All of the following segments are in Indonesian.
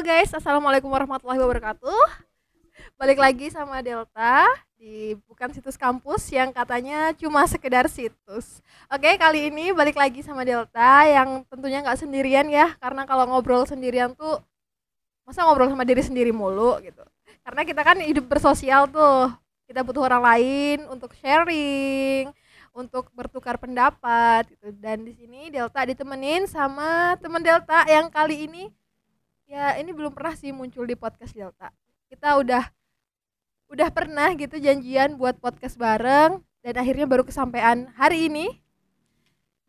Guys, assalamualaikum warahmatullahi wabarakatuh. Balik lagi sama Delta di bukan situs kampus yang katanya cuma sekedar situs. Oke, kali ini balik lagi sama Delta yang tentunya nggak sendirian ya, karena kalau ngobrol sendirian tuh masa ngobrol sama diri sendiri mulu gitu. Karena kita kan hidup bersosial tuh, kita butuh orang lain untuk sharing, untuk bertukar pendapat gitu. Dan di sini Delta ditemenin sama teman Delta yang kali ini ya ini belum pernah sih muncul di podcast Delta. Kita udah udah pernah gitu janjian buat podcast bareng dan akhirnya baru kesampaian hari ini.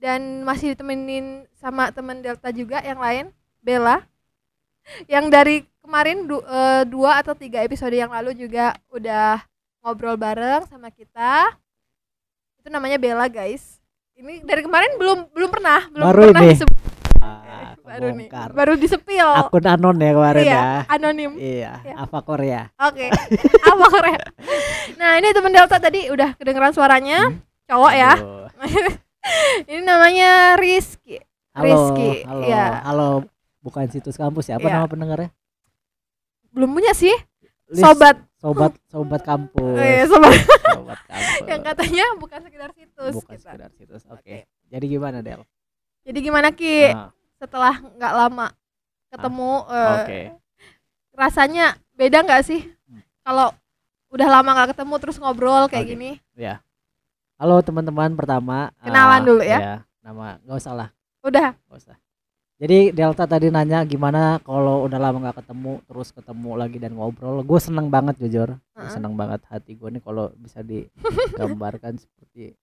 Dan masih ditemenin sama teman Delta juga yang lain, Bella. Yang dari kemarin du, eh, dua atau tiga episode yang lalu juga udah ngobrol bareng sama kita. Itu namanya Bella, guys. Ini dari kemarin belum belum pernah, belum Baru pernah nih. Baru nih baru disepil. Akun anon ya kemarin iya ya. anonim. Iya Iya. apa Korea. Oke apa Korea. Nah ini temen Delta tadi udah kedengeran suaranya. Hmm. cowok ya. Ini namanya Rizky. Halo Rizky, halo. iya. halo bukan situs kampus ya. Apa Iya. nama pendengarnya? Belum punya sih. Lis- sobat. sobat sobat kampus. Oh, iya, sobat. Sobat kampus. Yang katanya bukan sekedar situs bukan gitu. sekedar situs oke. Oke. jadi gimana Del? Jadi gimana Ki? Nah, setelah nggak lama ketemu eh, oke. rasanya beda nggak sih? Hmm. kalau udah lama nggak ketemu terus ngobrol kayak Oke. gini. Halo teman-teman pertama Kenalan ah, dulu ya. nama nggak usah lah. Udah. Nggak usah. Jadi Delta tadi nanya gimana kalau udah lama nggak ketemu terus ketemu lagi dan ngobrol. Gue seneng banget jujur. Heeh. seneng banget hati gue nih kalau bisa digambarkan seperti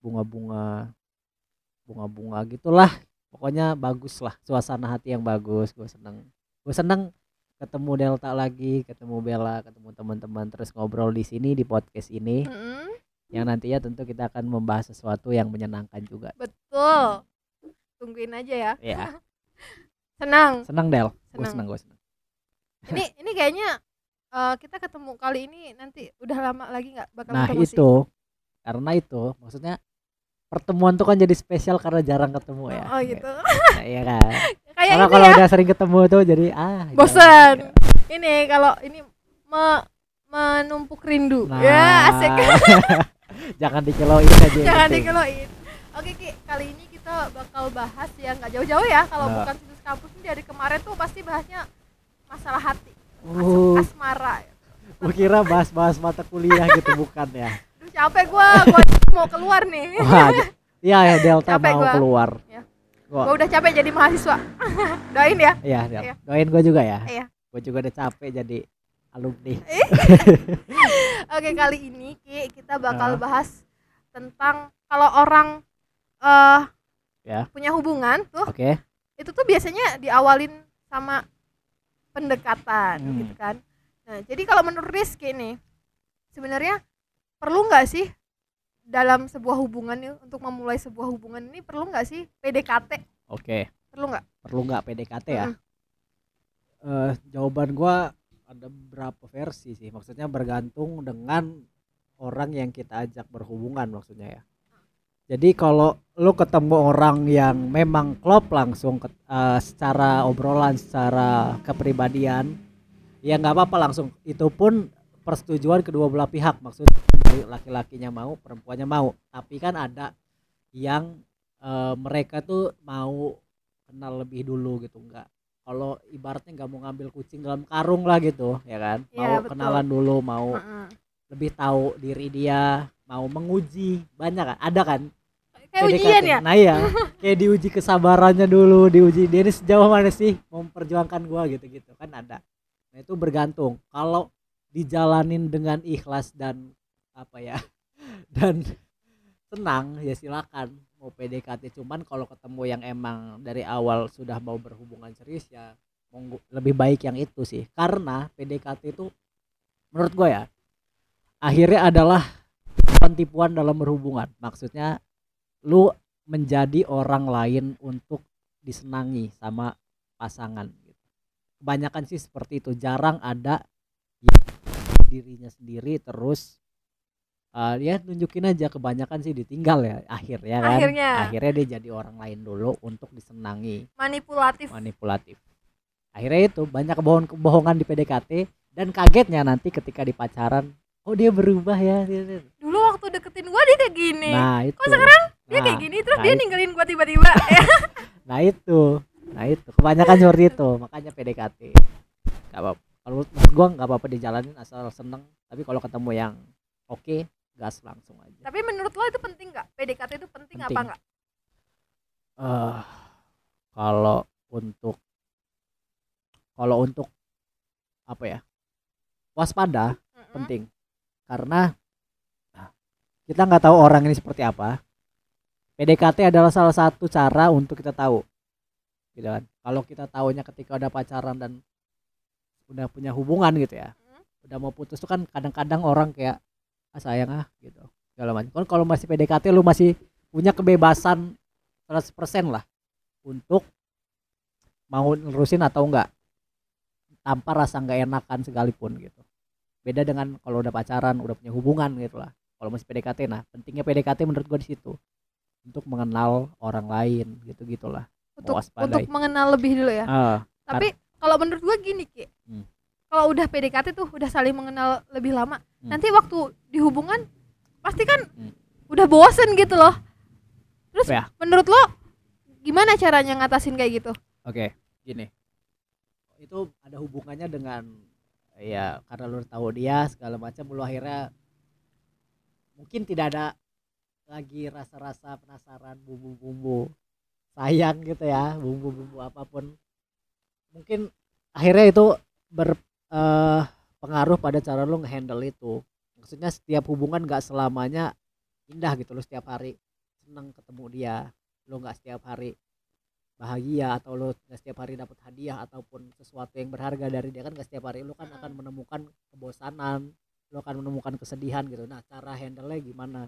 bunga-bunga bunga-bunga gitulah pokoknya bagus lah suasana hati yang bagus gue seneng. Gue seneng ketemu Delta lagi ketemu Bella ketemu teman-teman terus ngobrol di sini di podcast ini. Mm-mm. yang nantinya tentu kita akan membahas sesuatu yang menyenangkan juga. Betul. Tungguin aja ya. Ya senang. Seneng Del. Gue Seneng. gue seneng ini ini kayaknya eh, kita ketemu kali ini nanti udah lama lagi nggak bakal Nah ketemu sih. itu. Karena itu maksudnya pertemuan tuh kan jadi spesial karena jarang ketemu ya. oh gitu Nah, iya kan. kayak karena kalau ya udah sering ketemu tuh jadi ah. bosan jarang. ini kalau ini me- menumpuk rindu Nah, ya asik jangan dikeloin aja. jangan gitu. dikeloin oke ki kali ini kita bakal bahas yang nggak jauh-jauh ya kalau Nah. bukan situs kampus ini dari kemarin tuh pasti bahasnya masalah hati Uh, As- asmara gua kira bahas-bahas mata kuliah gitu bukan ya. Capek gua gua mau keluar nih Wah, iya ya Delta Capek mau gua. keluar. Ya. Gua, gua udah capek jadi mahasiswa doain ya iya. Iya. Doain gua juga ya. Iya. Gua juga udah capek jadi alumni. Oke kali ini Ki kita bakal Ah. bahas tentang kalau orang eh Ya. punya hubungan tuh Oke. itu tuh biasanya diawalin sama pendekatan Hmm. gitu kan. Nah jadi kalau menurut Rizky nih sebenarnya perlu nggak sih dalam sebuah hubungan nih untuk memulai sebuah hubungan ini perlu nggak sih PDKT Oke. perlu nggak? Perlu nggak PDKT ya? Mm. eh jawaban gua ada beberapa versi sih maksudnya bergantung dengan orang yang kita ajak berhubungan maksudnya ya jadi kalau lu ketemu orang yang memang klop langsung ke- eh, secara obrolan secara kepribadian ya nggak apa-apa langsung itu pun persetujuan kedua belah pihak. Maksudnya laki-lakinya mau perempuannya mau. Tapi kan ada yang eh, mereka tuh mau kenal lebih dulu gitu. Nggak kalau ibaratnya nggak mau ngambil kucing dalam karung lah gitu ya kan? Iya, mau betul. kenalan dulu mau Heeh. lebih tahu diri dia mau menguji. Banyak kan? Ada kan? Kayak PDKT. ujian ya. nah iya. Kayak diuji kesabarannya dulu diuji dia ini sejauh mana sih memperjuangkan gua gitu gitu kan ada. Nah itu bergantung. Kalau dijalanin dengan ikhlas dan apa ya dan senang ya silakan mau PDKT cuman kalau ketemu yang emang dari awal sudah mau berhubungan serius ya lebih baik yang itu sih. Karena PDKT itu menurut gue ya akhirnya adalah pentipuan dalam berhubungan. Maksudnya lu menjadi orang lain untuk disenangi sama pasangan gitu. kebanyakan sih seperti itu. Jarang ada dirinya sendiri terus eh, ya nunjukin aja kebanyakan sih ditinggal ya akhir ya kan. Akhirnya. akhirnya dia jadi orang lain dulu untuk disenangi. Manipulatif. Manipulatif. Akhirnya itu banyak kebohongan kebohongan di PDKT dan kagetnya nanti ketika di pacaran oh dia berubah ya. Dulu waktu deketin gua dia kayak gini. Nah itu. kok sekarang? Dia Nah, kayak gini terus nah dia itu. ninggalin gua tiba-tiba. Ya. Nah itu. Nah itu. Kebanyakan seperti itu. Makanya PDKT gak apa kalau menurut gua nggak apa-apa dijalanin asal seneng. Tapi kalau ketemu yang oke gas langsung aja. Tapi menurut lo itu penting nggak? PDKT itu penting, apa Penting. nggak? Eh kalau untuk kalau untuk apa ya? Waspada Mm-mm. penting. Karena nah, kita nggak tahu orang ini seperti apa. PDKT adalah salah satu cara untuk kita tahu. Gitu kan? Kalau kita tahunya ketika udah pacaran dan udah punya hubungan gitu ya. Hmm. udah mau putus tuh kan kadang-kadang orang kayak ah sayang ah gitu. Segala macam. Kan kalau masih PDKT lu masih punya kebebasan 100% lah untuk mau nerusin atau enggak. Tanpa rasa nggak enakan sekalipun gitu. Beda dengan kalau udah pacaran udah punya hubungan gitu lah. Kalau masih PDKT nah pentingnya PDKT menurut gua di situ. Untuk mengenal orang lain gitu gitulah untuk untuk mengenal lebih dulu ya. Ah tapi kalau menurut gua gini ki. Kalau udah PDKT tuh udah saling mengenal lebih lama Hmm. nanti waktu di hubungan pasti kan Hmm. udah bosen gitu loh terus Ya. menurut lo gimana caranya ngatasin kayak gitu Oke, gini. Itu ada hubungannya dengan ya karena lu tahu dia segala macam lu akhirnya mungkin tidak ada lagi rasa-rasa penasaran bumbu-bumbu sayang gitu ya, bumbu-bumbu apa pun. Mungkin akhirnya itu ber eh, pengaruh pada cara lu ngehandle itu. Maksudnya setiap hubungan gak selamanya indah gitu lu setiap hari senang ketemu dia. Lu nggak setiap hari bahagia atau lo nggak setiap hari dapat hadiah ataupun sesuatu yang berharga dari dia kan nggak setiap hari lo kan akan menemukan kebosanan lo akan menemukan kesedihan gitu nah cara handle nya gimana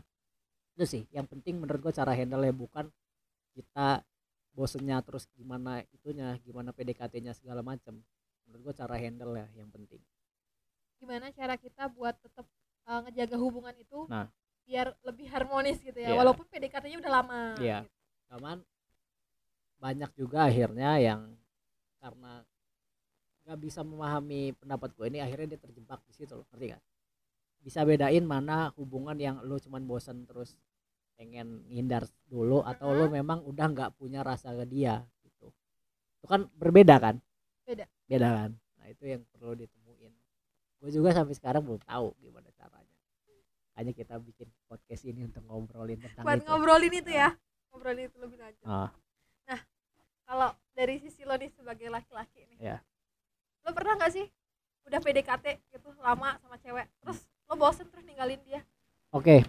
itu sih yang penting menurut gue cara handle nya bukan kita bosennya terus gimana itunya gimana PDKT-nya segala macam menurut gue cara handle ya yang penting gimana cara kita buat tetap uh, ngejaga hubungan itu Nah. biar lebih harmonis gitu ya Iya. walaupun PDKT-nya udah lama Iya. gitu. cuman banyak juga akhirnya yang karena nggak bisa memahami pendapat gue ini akhirnya dia terjebak di situ loh ngerti gak bisa bedain mana hubungan yang lo cuman bosan terus pengen ngindar dulu atau lo memang udah nggak punya rasa ke dia gitu itu kan berbeda kan Beda. beda kan? Nah itu yang perlu ditemuin. Gue juga sampai sekarang belum tahu gimana caranya. Hanya kita bikin podcast ini untuk ngobrolin tentang buat itu. ngobrolin itu ya? Ngobrolin itu lebih lanjut. Ah. kalau dari sisi lo nih sebagai laki-laki nih. Iya. lo pernah nggak sih udah PDKT gitu lama sama cewek terus lo bosen terus ninggalin dia? Oke.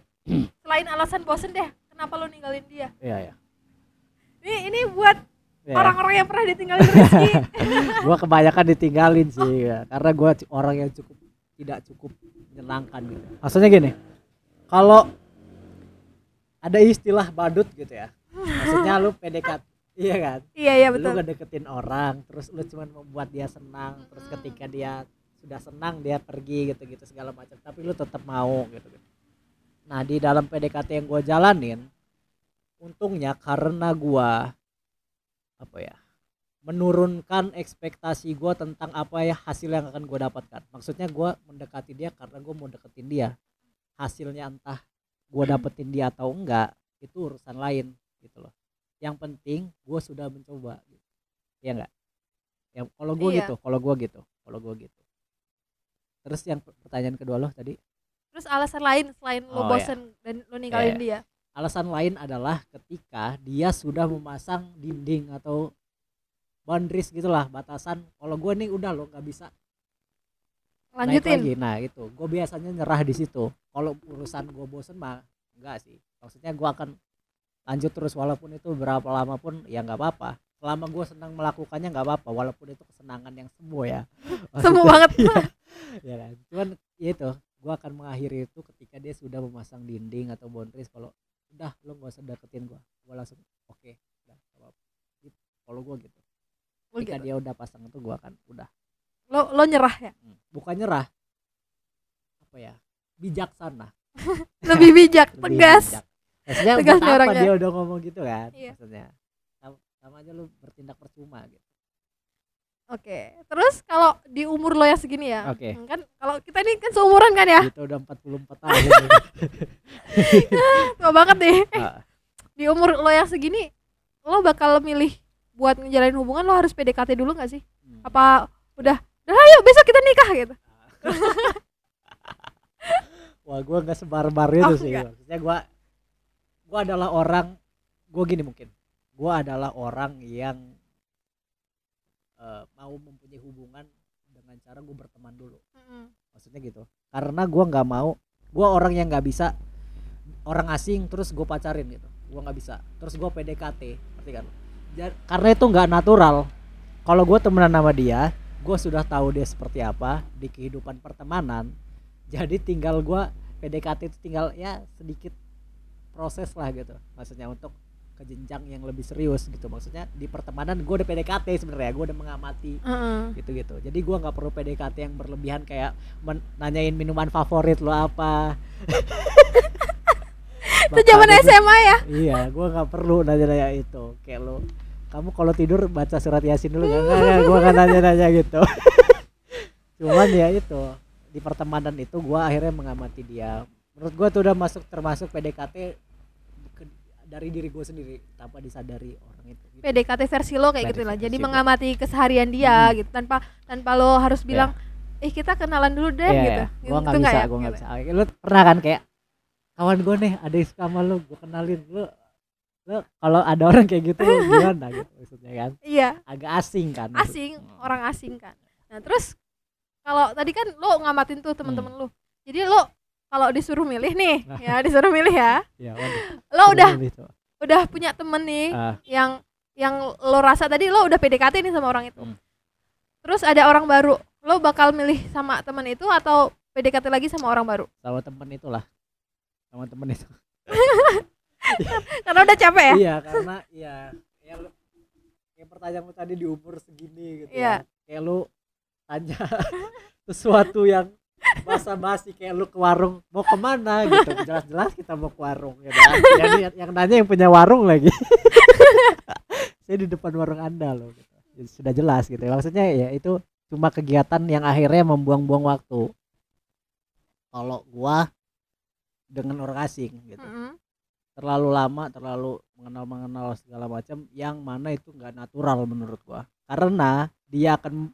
Selain alasan bosen deh kenapa lo ninggalin dia? Iya ya ini ini buat Ya. orang-orang yang pernah ditinggalin Rizky. Gua kebanyakan ditinggalin sih ya. karena gua c- orang yang cukup tidak cukup menyenangkan gitu. Maksudnya gini kalau ada istilah badut gitu ya maksudnya lu PDKT iya kan? Iya iya lu betul. ngedeketin orang terus lu cuman membuat dia senang terus ketika dia sudah senang dia pergi gitu gitu segala macam. Tapi lu tetap mau gitu, gitu. Nah di dalam PDKT yang gua jalanin untungnya karena gua apa ya menurunkan ekspektasi gua tentang apa ya hasil yang akan gue dapatkan. Maksudnya gua mendekati dia karena gue mau deketin dia. Hasilnya entah gua dapetin dia atau enggak itu urusan lain gitu loh. Yang penting gue sudah mencoba gitu. ya enggak? Ya kalau gue Iya. gitu kalau gue gitu kalau gue gitu. Terus yang per- pertanyaan kedua lo tadi? Terus alasan lain selain lo Oh, bosen dan lo ninggalin Iya. dia alasan lain adalah ketika dia sudah memasang dinding atau boundaries gitulah batasan. Kalau gue nih udah lo nggak bisa naik lanjutin. lagi. Nah itu. Gue biasanya nyerah di situ. Kalau urusan gue bosen mah enggak sih. Maksudnya gue akan lanjut terus walaupun itu berapa lama pun ya nggak apa-apa. Selama gue senang melakukannya nggak apa-apa walaupun itu kesenangan yang semu ya. Semu banget. iya, ya kan? Cuman ya itu. Gue akan mengakhiri itu ketika dia sudah memasang dinding atau boundaries. Kalau udah lo gak usah deketin gue gue langsung oke udah nggak apa-apa." Gitu. kalau gue gitu Oh, ketika gitu. dia udah pasang itu gue akan udah lo lo nyerah ya Hmm. bukan nyerah apa ya bijaksana lebih bijak lebih tegas bijak. maksudnya Tegas apa orangnya. dia udah ngomong gitu kan Iya. maksudnya sama, sama aja lu bertindak percuma gitu Oke, terus kalau di umur lo yang segini ya, Oke. hmm, kan kalau kita ini kan seumuran kan ya, Itu udah 44 tahun. tua banget nih. Eh, Ah, di umur lo yang segini, lo bakal milih buat ngejalanin hubungan lo harus PDKT dulu nggak sih? hmm. Apa udah, udah ayo besok kita nikah gitu? Wah, gua nggak sebar-bar itu Oh, sih. enggak. Maksudnya gua gua adalah orang gua gini mungkin. Gua adalah orang yang eh, mau mempunyai hubungan dengan cara gue berteman dulu. Maksudnya gitu. Karena gua nggak mau gua orang yang nggak bisa orang asing terus gue pacarin gitu. Gua nggak bisa. Terus gua PDKT, ngerti kan? Karena itu nggak natural. Kalau gue temenan sama dia, gue sudah tahu dia seperti apa di kehidupan pertemanan jadi tinggal gua PDKT itu tinggal ya sedikit proses lah gitu maksudnya untuk ke jenjang yang lebih serius gitu. Maksudnya di pertemanan gue udah PDKT sebenarnya gue udah mengamati Heeh. gitu gitu jadi gua nggak perlu PDKT yang berlebihan kayak men- nanyain minuman favorit lo apa. Itu zaman Bahkan- SMA ya? iya gua nggak perlu nanya-nanya itu. Kayak lo kamu kalau tidur baca surat yasin dulu. Nggak nggak, gua nggak nanya-nanya gitu. Cuman ya itu di pertemanan itu gua akhirnya mengamati dia. Menurut gua tuh udah masuk termasuk PDKT dari diri gue sendiri tanpa disadari orang itu gitu. PDKT versi lo kayak gitu lah. Jadi mengamati keseharian dia Hmm. gitu tanpa tanpa lo harus bilang, eh kita kenalan dulu deh Iya, gitu. iya. Gitu gua nggak bisa ya? gua nggak Gitu. bisa lu pernah kan kayak kawan gue nih ada yang suka sama lu gue kenalin lu lu kalau ada orang kayak gitu lu gimana gitu maksudnya kan Iya, agak asing kan asing, Hmm. orang asing kan. Nah, terus kalau tadi kan lo ngamatin tuh temen-temen Hmm. lo. Jadi lo kalau disuruh milih nih, Nah. ya disuruh milih ya. ya waduh Lo udah udah punya temen nih Ah, yang yang lo rasa tadi lo udah PDKT nih sama orang itu. Hmm. Terus ada orang baru, lo bakal milih sama temen itu atau PDKT lagi sama orang baru? sama temen itulah sama temen itu Karena udah capek ya? iya karena iya ya lu yang pertanyaanmu tadi di umur segini gitu Iya. ya kayak lu tanya sesuatu yang basa-basi kayak lu ke warung mau ke mana gitu. Jelas-jelas kita mau ke warung gitu kan. jadi yang, yang nanya yang punya warung lagi. Saya di depan warung anda loh gitu. Jadi sudah jelas gitu. Maksudnya ya itu cuma kegiatan yang akhirnya membuang-buang waktu. Kalau gua dengan orang asing gitu. Mm-mm. terlalu lama terlalu mengenal mengenal segala macam yang mana itu nggak natural menurut gua. Karena dia akan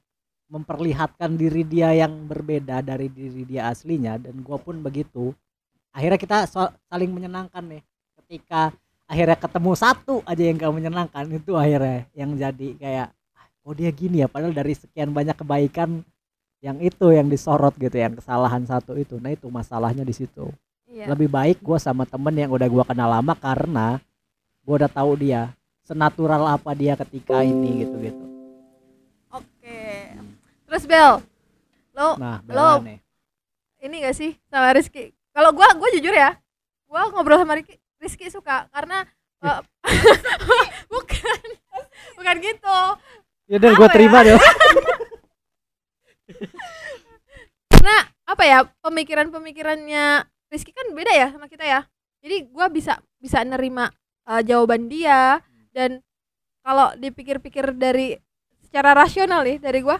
memperlihatkan diri dia yang berbeda dari diri dia aslinya dan gua pun begitu. Akhirnya kita so- saling menyenangkan nih. Ketika akhirnya ketemu satu aja yang gak menyenangkan itu akhirnya yang jadi kayak "Ah, oh dia gini ya? Padahal dari sekian banyak kebaikan yang itu yang disorot gitu yang kesalahan satu itu. Nah itu masalahnya di situ. Iya. lebih baik gue sama temen yang udah gua kenal lama karena gue udah tahu dia senatural apa dia ketika ini gitu gitu. Terus Bel, lo nah Lo- nih ini gak sih sama Rizky? Kalau gua gua jujur ya, gua ngobrol sama Rizky, Rizky suka karena eh, bukan bukan gitu. ya udah gue Apa ya? terima deh Karena apa ya pemikiran-pemikirannya Rizky kan beda ya sama kita ya. Jadi gua bisa bisa nerima eh, jawaban dia dan kalau dipikir-pikir dari secara rasional nih dari gua,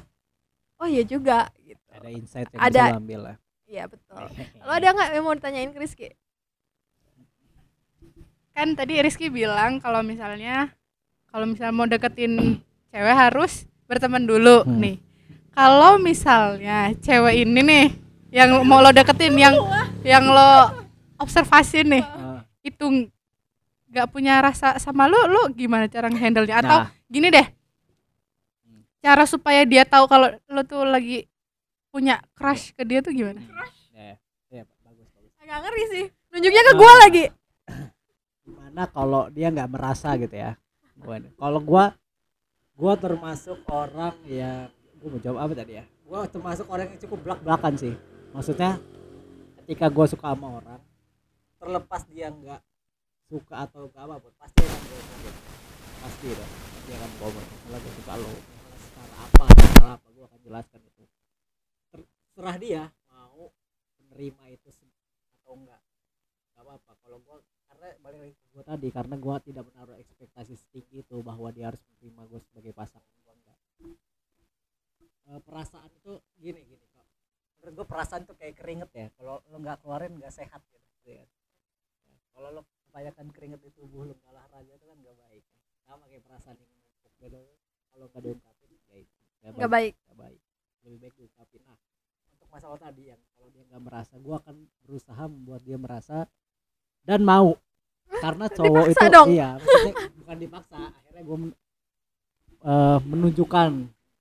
oh iya juga gitu. ada insight yang Ada. bisa ambil lah Iya betul. Lo ada nggak yang mau ditanyain ke Rizky? kan tadi Rizky bilang kalau misalnya kalau misalnya mau deketin cewek harus berteman dulu Hmm. nih kalau misalnya cewek ini nih yang mau lo deketin yang yang lo observasi nih Ah, itu nggak punya rasa sama lo lo gimana cara ngehandle nya atau nah gini deh. Cara supaya dia tahu kalau lo tuh lagi punya crush ke dia tuh gimana? Ya, ya, bagus bagus. Agak ngeri sih. Nunjuknya ke Ah. gua lagi. gimana kalau dia nggak merasa gitu ya? Gua nih. kalau gua gua termasuk orang yang gua mau jawab apa tadi ya? Gua termasuk orang yang cukup belak belakan sih. Maksudnya ketika gua suka sama orang terlepas dia nggak suka atau gak apa pun pasti akan gue pasti dong. Pasti akan gue misalnya gue suka lo secara apa secara apa gue akan jelaskan itu. Terserah dia mau menerima itu atau enggak. Gak apa-apa. Kalau gue karena balik lagi gue tadi karena gue tidak menaruh ekspektasi setinggi itu bahwa dia harus menerima gue sebagai pasangan gue enggak. Eh, perasaan itu gini gini kok menurut gue perasaan tuh kayak keringet ya. Kalau lo nggak keluarin nggak sehat gitu ya. Ya, kalau lo kebanyakan keringet di tubuh lo nggak olahraga itu kan nggak baik. Sama kayak perasaan gitu kalau nggak diungkapin itu nggak baik. nggak baik. Lebih baik diungkapin. Nah untuk masalah tadi yang kalau dia nggak merasa gue akan berusaha membuat dia merasa dan mau. Karena cowok Dipaksa itu dong. iya maksudnya bukan dipaksa. Akhirnya gue menunjukkan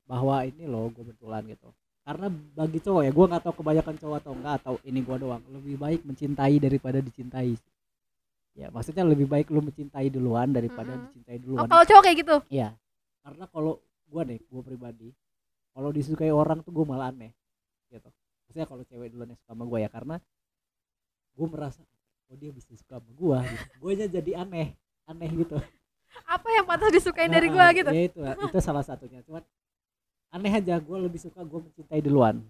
bahwa ini loh gue betulan gitu. Karena bagi cowok ya gue nggak tahu kebanyakan cowok atau enggak atau ini gue doang. Lebih baik mencintai daripada dicintai ya maksudnya lebih baik lu mencintai duluan daripada Mm-mm. dicintai oh, duluan kalau cowok kayak gitu? Iya. Karena kalau gua deh, gua pribadi, kalau disukai orang tuh gua malah aneh. Gitu. Maksudnya kalau cewek duluan yang suka sama gua ya karena gua merasa oh dia bisa suka sama gua gitu. Guanya jadi aneh, aneh gitu. apa yang patut disukain dari Nah, gua gitu Ya itu, itu salah satunya. Cuman aneh aja gua lebih suka gua mencintai duluan.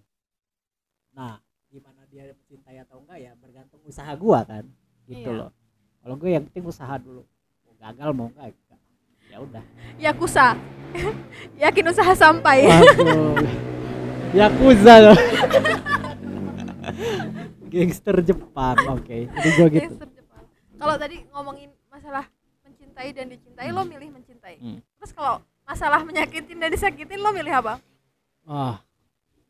Nah, gimana dia mencintai atau enggak ya bergantung usaha gua kan. Gitu Iya. loh. Kalau gue yang penting usaha dulu. Mau gagal mau enggak ya udah. Yakuza yakin usaha sampai Waduh. Yakuza loh. Gangster Jepang. Oke. Jadi gue gitu. Gangster Jepang. kalau tadi ngomongin masalah mencintai dan dicintai lo milih mencintai Hmm. terus kalau masalah menyakitin dan disakitin lo milih apa Ah.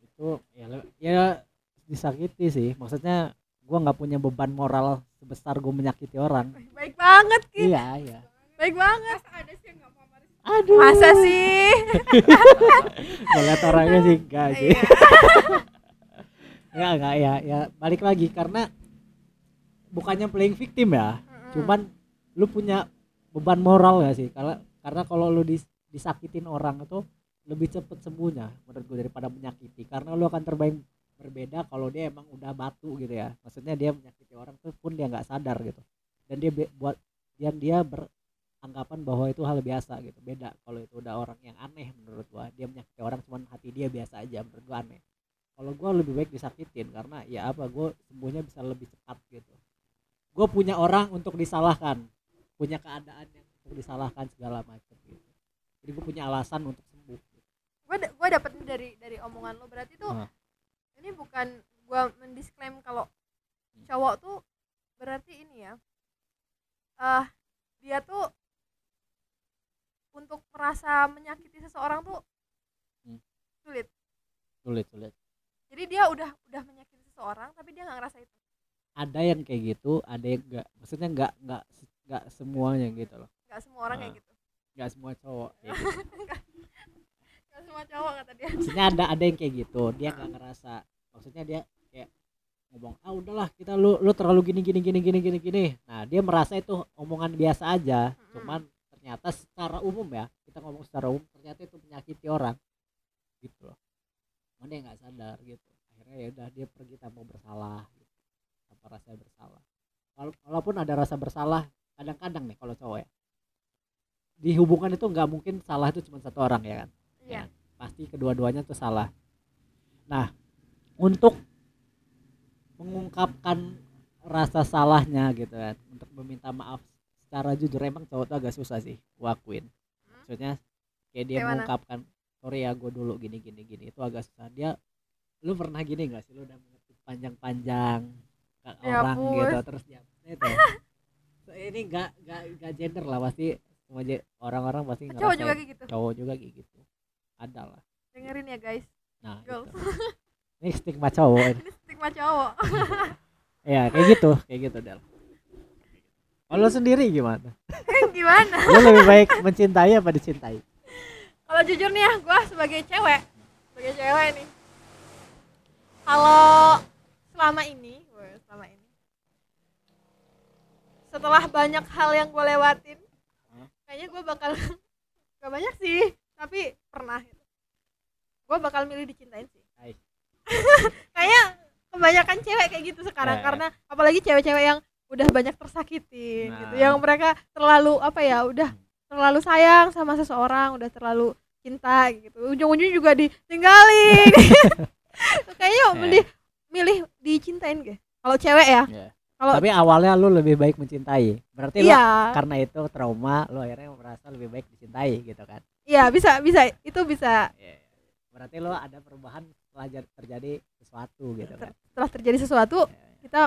Itu ya ya disakiti sih. Maksudnya gua nggak punya beban moral sebesar gue menyakiti orang. baik banget Ki Iya, iya. Baik banget ada sih nggak mau maris Aduh. masa sih Gue liat orangnya sih enggak sih. Iya. Enggak, enggak ya. Ya balik lagi karena bukannya playing victim ya. Cuman lu punya beban moral gak sih kalau karena kalau lu dis- disakitin orang itu lebih cepet sembuhnya menurut gue daripada menyakiti karena lu akan terbayang berbeda kalau dia emang udah batu gitu ya maksudnya dia menyakiti orang tuh pun dia nggak sadar gitu dan dia be- buat dan dia beranggapan bahwa itu hal biasa gitu beda kalau itu udah orang yang aneh menurut gua. Dia menyakiti orang cuman hati dia biasa aja menurut gua aneh. Kalau gua lebih baik disakitin karena ya apa gua sembuhnya bisa lebih cepat gitu. Gue punya orang untuk disalahkan punya keadaan yang untuk disalahkan segala macam gitu. Jadi gue punya alasan untuk sembuh gue gue dapet dari dari omongan lo. Berarti tuh Ah. ini bukan gue mendisklaim kalau cowok tuh berarti ini ya eh dia tuh untuk merasa menyakiti seseorang tuh Hmm. sulit sulit sulit jadi dia udah udah menyakiti seseorang tapi dia nggak ngerasa itu ada yang kayak gitu ada yang enggak maksudnya enggak enggak enggak semuanya gitu loh nggak semua orang kayak Ah. gitu enggak semua cowok kayak gitu. nggak semua cowok kata dia maksudnya ada ada yang kayak gitu dia nggak ngerasa maksudnya dia kayak ngomong ah udahlah kita lu lu terlalu gini gini gini gini gini gini nah dia merasa itu omongan biasa aja Mm-mm. cuman ternyata secara umum ya kita ngomong secara umum ternyata itu menyakiti orang. Gitu loh. Cuman dia nggak sadar gitu. Akhirnya ya udah dia pergi tanpa bersalah gitu. tanpa rasa bersalah. Wala- walaupun ada rasa bersalah kadang-kadang nih kalau cowok ya. Di hubungan itu nggak mungkin salah itu cuma satu orang ya kan? Iya. Pasti kedua-duanya tuh salah. Nah, untuk mengungkapkan rasa salahnya gitu kan, untuk meminta maaf secara jujur emang cowok tuh agak susah sih, gua akuin. Maksudnya kayak dia Kayak mana? mengungkapkan, sorry ya gue dulu gini gini gini itu agak susah. Dia, lu pernah gini gak sih, lu udah mengetik panjang-panjang ke orang Dihapus. gitu, terus dia itu. So, ini gak, gak, gak gender lah pasti semua orang-orang pasti cowok ngerasain juga kayak gitu cowok juga kayak gitu ada lah dengerin ya guys nah Girls. gitu. ini stigma cowok ini. ini stigma cowok ya kayak gitu kayak gitu Del kalau lu sendiri gimana? Gimana? Lu lebih baik mencintai apa dicintai? Kalau jujur nih ya gue sebagai cewek sebagai cewek nih. Kalau selama ini selama ini setelah banyak hal yang gue lewatin kayaknya gue bakal gak banyak sih tapi pernah gue bakal milih dicintain sih. Kayaknya kebanyakan cewek kayak gitu sekarang Ya, ya. karena apalagi cewek-cewek yang udah banyak tersakitin gitu. Nah. yang mereka terlalu apa ya udah terlalu sayang sama seseorang udah terlalu cinta gitu. Ujung-ujungnya juga ditinggalin. Kayaknya Ya. milih milih dicintain gitu kalau cewek ya. Kalau tapi awalnya lu lebih baik mencintai. Berarti lu iya. karena itu trauma lu akhirnya merasa lebih baik dicintai gitu kan? Iya bisa bisa. Itu bisa. Iya. berarti lo ada perubahan setelah terjadi sesuatu gitu kan? setelah terjadi sesuatu Ya, ya. kita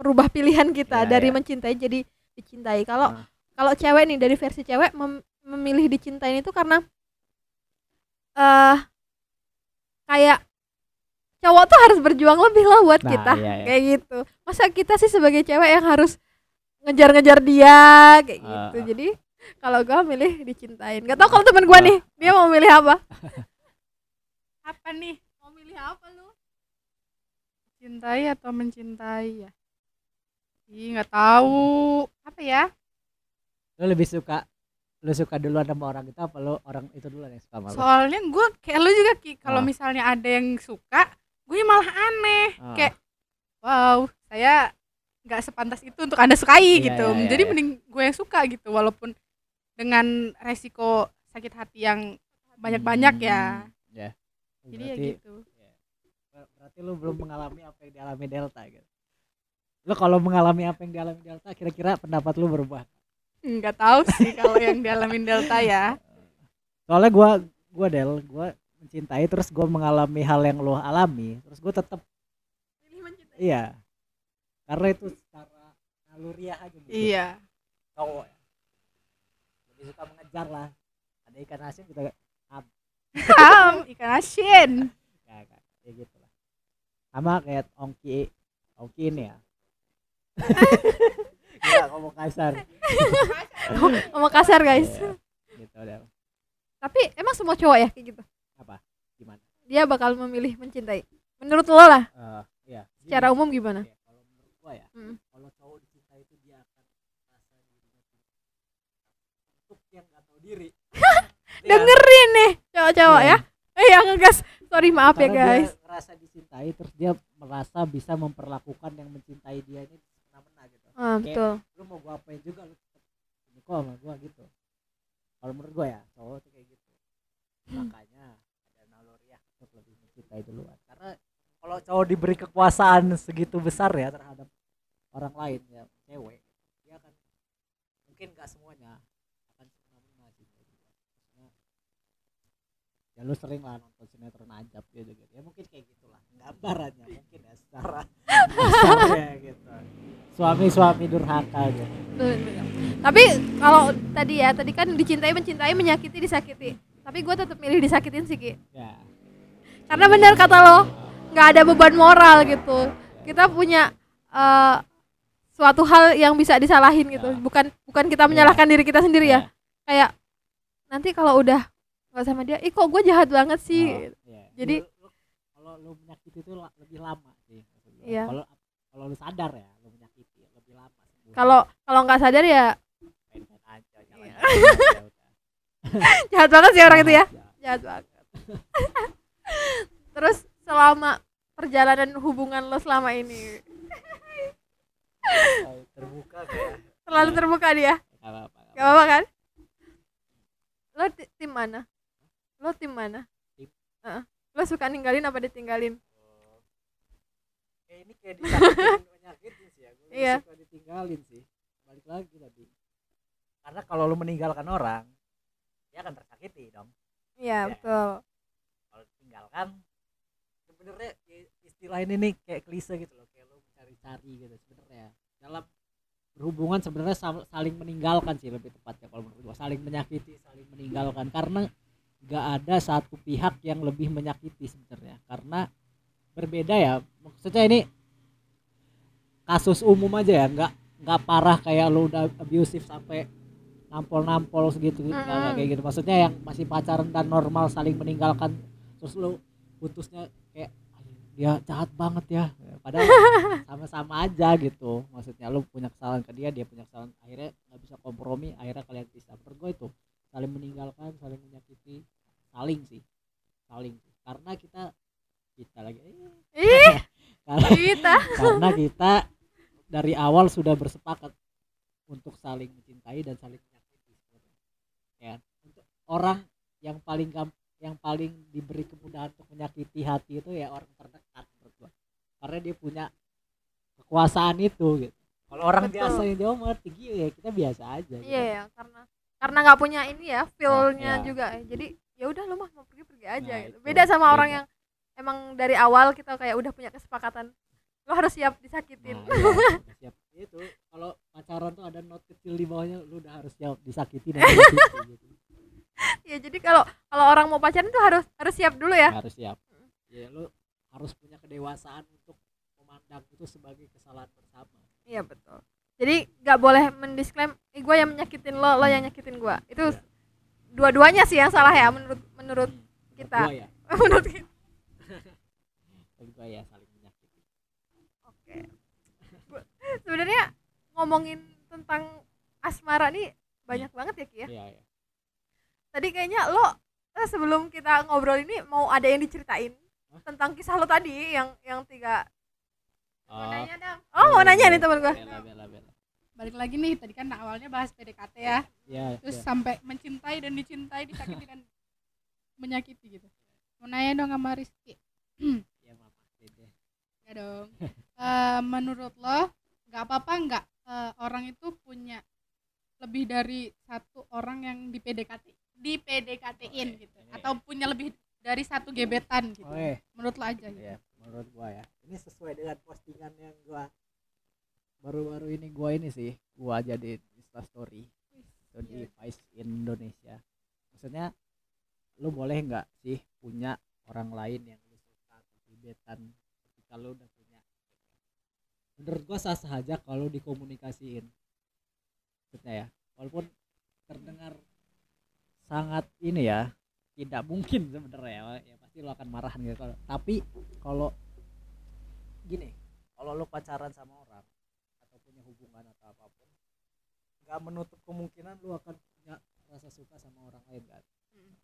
merubah pilihan kita Iya, dari iya. mencintai jadi dicintai kalau Ah. kalau cewek nih dari versi cewek mem- memilih dicintain itu karena eh kayak cowok tuh harus berjuang lebih lah buat Nah, kita iya, iya. kayak gitu masa kita sih sebagai cewek yang harus ngejar-ngejar dia kayak Ah, gitu ah. jadi kalau gua milih dicintain gak tau kalau temen gua Ah. nih dia mau milih apa apa nih mau milih apa lu cintai atau mencintai ya Ih, nggak tahu. Apa ya? Lo lebih suka lo suka duluan sama orang itu apa lo orang itu duluan yang suka sama lo soalnya gue kayak lu juga ki. Kalau Ah. misalnya ada yang suka gue malah aneh. Ah. kayak wow saya nggak sepantas itu untuk anda sukai Iya, gitu. iya, iya, jadi iya. mending gue yang suka gitu. Walaupun dengan resiko sakit hati yang banyak-banyak ya. Hmm, ya. Jadi ya berarti gitu. ber- berarti lo belum mengalami apa yang dialami Delta gitu lo kalau mengalami apa yang dialami Delta kira-kira pendapat lo berubah? Nggak tahu sih kalau yang dialamin Delta ya. Soalnya gua gua Del gua mencintai terus gua mengalami hal yang lo alami terus gua tetap iya. Karena itu secara naluriah aja gitu iya. Cowok ya. Lebih suka mengejar lah. Ada ikan asin kita Ham, ikan asin. Ya, ya, ya gitu lah. Sama kayak ongki ongki ini ya Gila, ngomong kasar. Ngomong kasar guys. Iya, gitu Del. Tapi emang semua cowok ya kayak gitu? Apa? Gimana? Dia bakal memilih mencintai. Menurut lo lah. Eh, iya. Secara umum gimana? Ya, kalau menurut gua ya Hmm. kalau cowok dicintai itu dia akan merasa dirinya untuk yang nggak tahu diri. Dengerin nih cowok-cowok ya. Eh ya ngegas sorry maaf ya Karena guys. dia ngerasa dicintai terus dia merasa bisa memperlakukan yang mencintai dia ini ah, Kayak- betul. lu mau gua apain juga lu ini kok sama gua gitu. Kalau menurut gua ya cowok tuh kayak gitu. Makanya ada naluriah untuk lebih mencintai duluan. Karena kalau cowok diberi kekuasaan segitu besar ya terhadap orang lain ya cewek dia akan mungkin gak semuanya akan semena-mena sih menurut gua. Maksudnya, ya lu sering lah nonton sinetron ajab gitu gitu ya mungkin kayak gitulah gambarannya mungkin ya secara gitu. Suami-suami durhaka gitu. Betul, betul. tapi kalau tadi ya tadi kan dicintai mencintai menyakiti disakiti. Tapi gue tetap milih disakitin sih Ki. Ya. Karena benar kata lo nggak ada beban moral gitu. Kita punya eh, suatu hal yang bisa disalahin gitu. Ya. bukan bukan kita menyalahkan diri kita sendiri ya. Ya. kayak nanti kalau udah nggak sama dia ih kok gue jahat banget sih? Oh, iya. Jadi- kalau lu menyakiti itu lebih lama sih. Iya. kalau kalau lu sadar ya lu menyakiti lebih lama kalau kalau nggak sadar ya Iya. jahat banget sih orang itu ya? Jahat. Banget. Terus selama perjalanan hubungan lo selama ini? Terbuka kayak terlalu terbuka dia? Nggak apa-apa gak apa-apa. kan? Lo ti- tim mana lo tim mana Tim. Heeh. lo suka ninggalin apa ditinggalin apa-apa. kayak ini kayak disakitin menyakitin sih ya gue Iya. suka ditinggalin sih balik lagi tadi karena kalau lu meninggalkan orang dia akan tersakiti dong iya Iya. betul kalau ditinggalkan sebenarnya istilah ini nih kayak klise gitu loh kayak lo mencari-cari gitu sebenarnya dalam berhubungan sebenarnya saling meninggalkan sih lebih tepatnya kalau menurut gua saling menyakiti saling meninggalkan karena nggak ada satu pihak yang lebih menyakiti sebenarnya. Karena berbeda ya maksudnya ini kasus umum aja ya nggak nggak parah kayak lo udah abusive sampai nampol-nampol segitu gitu Mm-mm. kayak gitu. Maksudnya yang masih pacaran dan normal saling meninggalkan terus lo putusnya kayak "Anjing, dia jahat banget ya. Padahal sama-sama aja gitu. Maksudnya lo punya kesalahan ke dia dia punya kesalahan akhirnya nggak bisa kompromi akhirnya kalian pisah. Menurut gue itu saling meninggalkan saling menyakiti. Saling sih saling. Sih karena kita kita lagi ih. Karena, kita. karena kita dari awal sudah bersepakat untuk saling mencintai dan saling menyakiti. Ya untuk orang yang paling gam- yang paling diberi kemudahan untuk menyakiti hati itu ya orang terdekat menurut gua. Karena dia punya kekuasaan itu gitu. Kalau orang Betul. biasa yang jauh mah tinggi ya kita biasa aja gitu. iya ya karena karena nggak punya ini ya feelnya iya. juga. Jadi ya udah lo mah mau pergi pergi aja Nah, gitu. itu, beda sama orang yang emang dari awal kita kayak udah punya kesepakatan lo harus siap disakitin. Nah, iya, siap. Itu kalau pacaran tuh ada not kecil di bawahnya lu udah harus siap disakiti dan disakiti, gitu. ya jadi kalau kalau orang mau pacaran tuh harus harus siap dulu ya. Harus siap. Ya lu harus punya kedewasaan untuk memandang itu sebagai kesalahan bersama. Iya betul jadi nggak boleh mendisklaim eh gue yang menyakitin lo lo yang nyakitin gue itu Iya. dua-duanya sih yang salah ya menurut menurut kita. gua ya. Menurut kita. Menurut gua ya saling menyakiti. Oke. Sebenarnya ngomongin tentang asmara nih banyak banget ya Ki ya. Iya. Tadi kayaknya lo eh, sebelum kita ngobrol ini mau ada yang diceritain Hah? tentang kisah lo tadi yang yang tiga oh, dong. Oh mau nanya nih teman gue bela bela bela. Balik lagi nih tadi kan awalnya bahas PDKT ya. Ya terus ya. sampai mencintai dan dicintai disakiti dan menyakiti gitu. Mau nanya dong sama Rizky. Ya mama dede. Ya dong. Eh, menurut lo nggak apa-apa nggak eh, orang itu punya lebih dari satu orang yang di PDKT di PDKT-in Oke, gitu. Ini- atau punya lebih dari satu gebetan gitu. Oke. menurut lo aja gitu. Ya menurut gua ya. Ini sesuai dengan postingan yang gua baru-baru ini gua ini sih gua jadi insta story. Itu di Iya. Vice Indonesia. Maksudnya lu boleh nggak sih punya orang lain yang lu suka atau gebetan ketika lu udah punya? Menurut gua sah sah aja kalau dikomunikasiin. Maksudnya ya walaupun terdengar sangat ini ya tidak mungkin sebenarnya ya pasti lo akan marahan gitu. Kalau- tapi kalau gini kalau lo pacaran sama orang atau punya hubungan atau apa pun nggak menutup kemungkinan lo akan punya rasa suka sama orang lain kan? Hmm.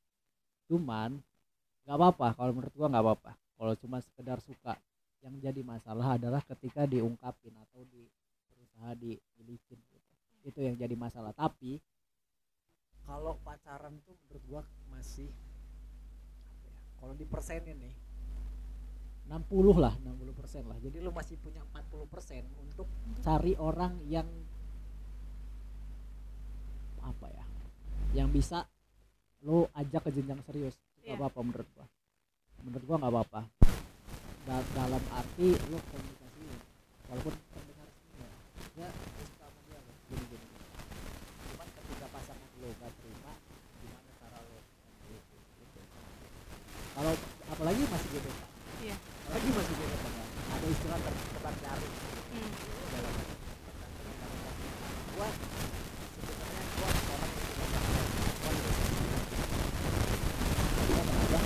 cuman nggak apa-apa. Kalau menurut gua nggak apa-apa. Kalau cuma sekedar suka. Yang jadi masalah adalah ketika diungkapin atau di berusaha dimilikin gitu. Itu yang jadi masalah. Tapi kalau pacaran tuh menurut gua masih kalau dipersenin nih 60 lah 60 persen lah. Jadi lu masih punya 40 persen untuk cari orang yang apa ya yang bisa lu ajak ke jenjang serius. Nggak Iya. apa-apa menurut gua. Menurut gua nggak apa-apa. Da- dalam arti lu komunikasi walaupun terdengar ya, ya lu suka sama dia loh gini gini cuman ketika pasangan lu gak terima gimana cara lu gitu, gitu. Kalau apalagi masih gitu Iya. apalagi masih gitu kan ada istilah tebak jaring Hmm. dalam gua sebenarnya gua orang yang tidak gua gua mengajak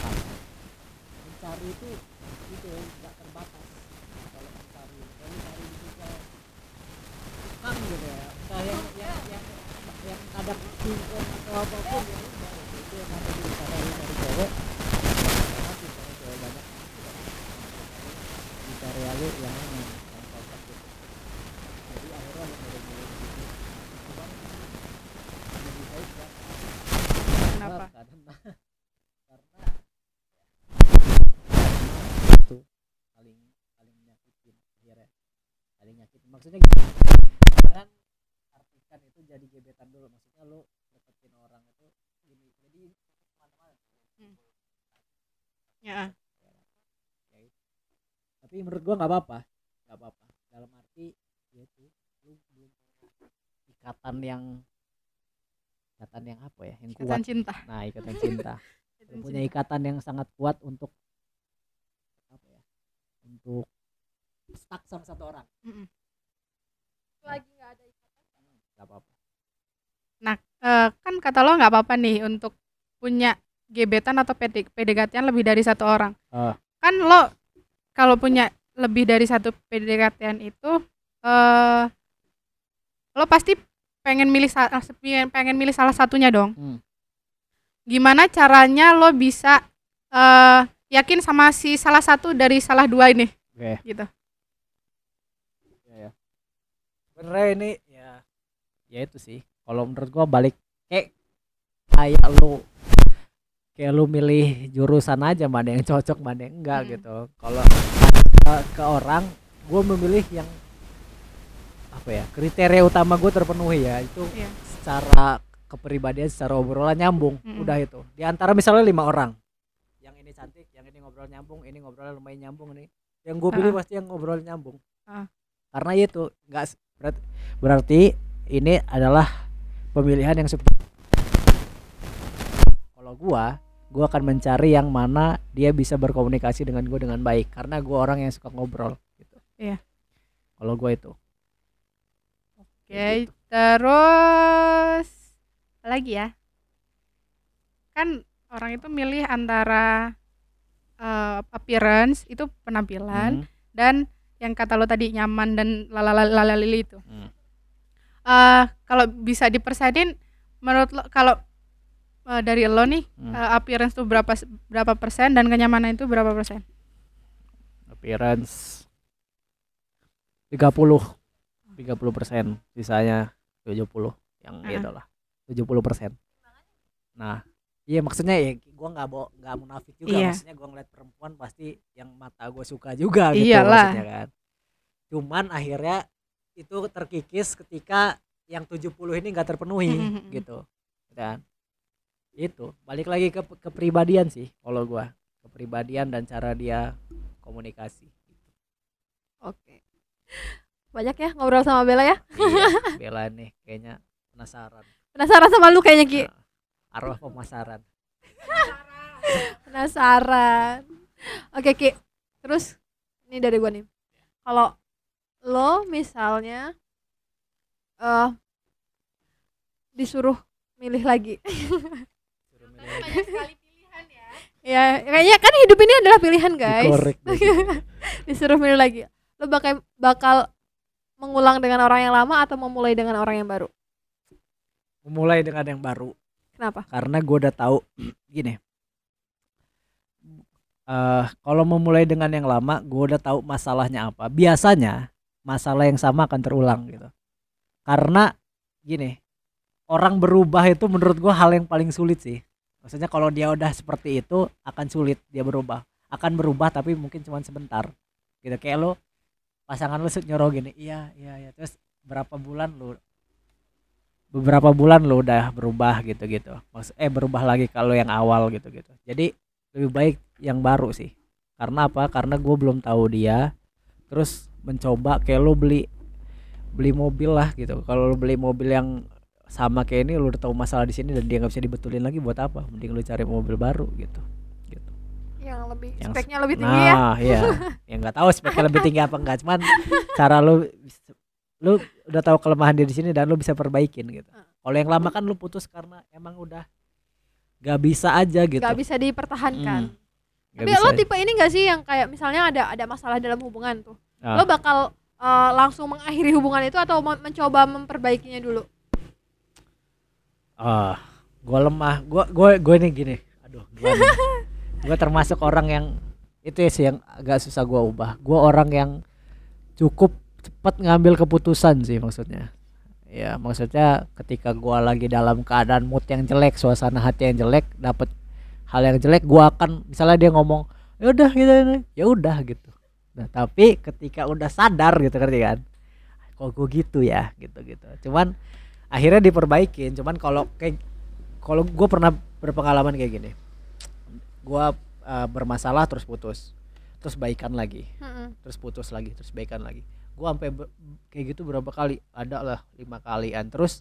mencari itu itu nggak terbatas kalau mencari kalau cari di sosial kan gitu ya entah yang yang yang ada apa pun ya udah itu yang ada di cara lu cari cewek karena sih cewek cewek banyak di cari lu yang yang yang cocok gitu jadi akhirnya lu milih-milih gitu cuman lebih baik kan kenapa karena karena karena itu saling saling menyakitin akhirnya saling nyakitin maksudnya jangan artikan itu jadi gebetan dulu maksudnya lo deketin orang itu gini. Jadi ke mana-mana ya ya. Itu. tapi menurut gua nggak apa-apa nggak apa-apa. Dalam arti ya itu lu belum ikatan yang ikatan yang apa ya yang ikatan kuat. cinta. Nah ikatan cinta. Belum punya ikatan yang sangat kuat untuk apa ya untuk stuck sama satu orang. Mm-mm. Lagi nggak ada ikatan nggak apa-apa Nah, eh, kan kata lo nggak apa-apa nih untuk punya gebetan atau PD, PDKT-an lebih dari satu orang. Ah. Kan lo kalau punya lebih dari satu PDKT-an itu eh lo pasti pengen milih sa- pengen milih salah satunya dong. Hmm. Gimana caranya lo bisa eh yakin sama si salah satu dari salah dua ini oke gitu. ya ya sebenarnya ini ya ya itu sih. Kalau menurut gua balik kayak kayak lu kayak lu milih jurusan aja mana yang cocok mana yang enggak Hmm. gitu. Kalau ke, ke orang gua memilih yang apa ya kriteria utama gue terpenuhi ya. Itu Iya. secara kepribadian secara obrolan nyambung. Mm-mm. udah itu. Di antara misalnya lima orang. Yang ini cantik yang ini ngobrol nyambung ini ngobrol lumayan nyambung nih. Yang gue pilih pasti yang ngobrol nyambung. Karena itu nggak berarti ini adalah pemilihan yang seperti kalau gua gua akan mencari yang mana dia bisa berkomunikasi dengan gue dengan baik karena gua orang yang suka ngobrol gitu Iya. kalau gua itu Oke, terus apa lagi ya? Kan orang itu milih antara eh, appearance itu penampilan Hmm. dan yang kata lo tadi nyaman dan lalalali itu. Hmm. Eh kalau bisa dipersenin menurut lo kalau eh, dari lo nih Hmm. eh, appearance tuh berapa berapa persen dan kenyamanan itu berapa persen? appearance 30 30 persen sisanya 70 yang Ah. itu lah 70 persen nah iya maksudnya ya gua nggak bawa nggak munafik juga Iya. maksudnya gua ngeliat perempuan pasti yang mata gue suka juga gitu Iyalah. maksudnya kan cuman akhirnya itu terkikis ketika yang 70 ini nggak terpenuhi Mm-mm. gitu dan itu balik lagi ke kepribadian sih kalau gua kepribadian dan cara dia komunikasi Oke. Banyak ya ngobrol sama Bella ya. iya, Bella nih kayaknya penasaran Penasaran sama lu kayaknya Ki. Nah, arwah pemasaran Penasaran. Oke Ki. Terus ini dari gua nih. Kalau lo misalnya eh disuruh milih lagi. Suruh milih sekali pilihan ya. ya, kayaknya kan hidup ini adalah pilihan, guys. disuruh milih lagi. Lo bakal bakal mengulang dengan orang yang lama atau memulai dengan orang yang baru? memulai dengan yang baru Kenapa? karena gue udah tahu gini. Eh kalau memulai dengan yang lama gue udah tahu masalahnya apa. Biasanya masalah yang sama akan terulang gitu. Karena gini orang berubah itu menurut gue hal yang paling sulit sih. Maksudnya kalau dia udah seperti itu akan sulit dia berubah. Akan berubah tapi mungkin cuma sebentar gitu. Kayak lo pasangan lo nyuruh gini iya iya iya. Terus berapa bulan lo beberapa bulan lo udah berubah gitu-gitu. Maksud eh berubah lagi kalau yang awal gitu-gitu. Jadi lebih baik yang baru sih. Karena apa? Karena gue belum tahu dia. Terus mencoba kayak lo beli beli mobil lah gitu. Kalau lo beli mobil yang sama kayak ini lo udah tahu masalah di sini dan dia nggak bisa dibetulin lagi buat apa? Mending lo cari mobil baru gitu. Gitu. Yang lebih Yang speknya lebih tinggi ya. nah iya. Yang nggak tahu speknya lebih tinggi apa enggak cuman cara lo lu udah tahu kelemahan dia di sini dan lu bisa perbaikin gitu Ah. kalau yang lama kan lu putus karena emang udah gak bisa aja gitu Gak bisa dipertahankan. Hmm, Nggak Tapi bisa. lo tipe ini gak sih yang kayak misalnya ada ada masalah dalam hubungan tuh. Ah. Lo bakal eh, langsung mengakhiri hubungan itu atau mencoba memperbaikinya dulu? ah gua lemah gua gua gua ini gini aduh gua termasuk orang yang itu ya sih yang agak susah gua ubah gua orang yang cukup cepat ngambil keputusan sih maksudnya. Ya maksudnya ketika gua lagi dalam keadaan mood yang jelek suasana hati yang jelek dapat hal yang jelek gua akan misalnya dia ngomong ya udah gitu ya udah gitu. Nah tapi ketika udah sadar gitu ngerti kan? Kok gue gitu ya? Gitu gitu. Cuman akhirnya diperbaikin. Cuman kalau kayak kalau gue pernah berpengalaman kayak gini. Gue bermasalah terus putus. Terus baikan lagi. Terus putus lagi terus baikan lagi gue sampai kayak gitu berapa kali? Ada lah lima kalian. Terus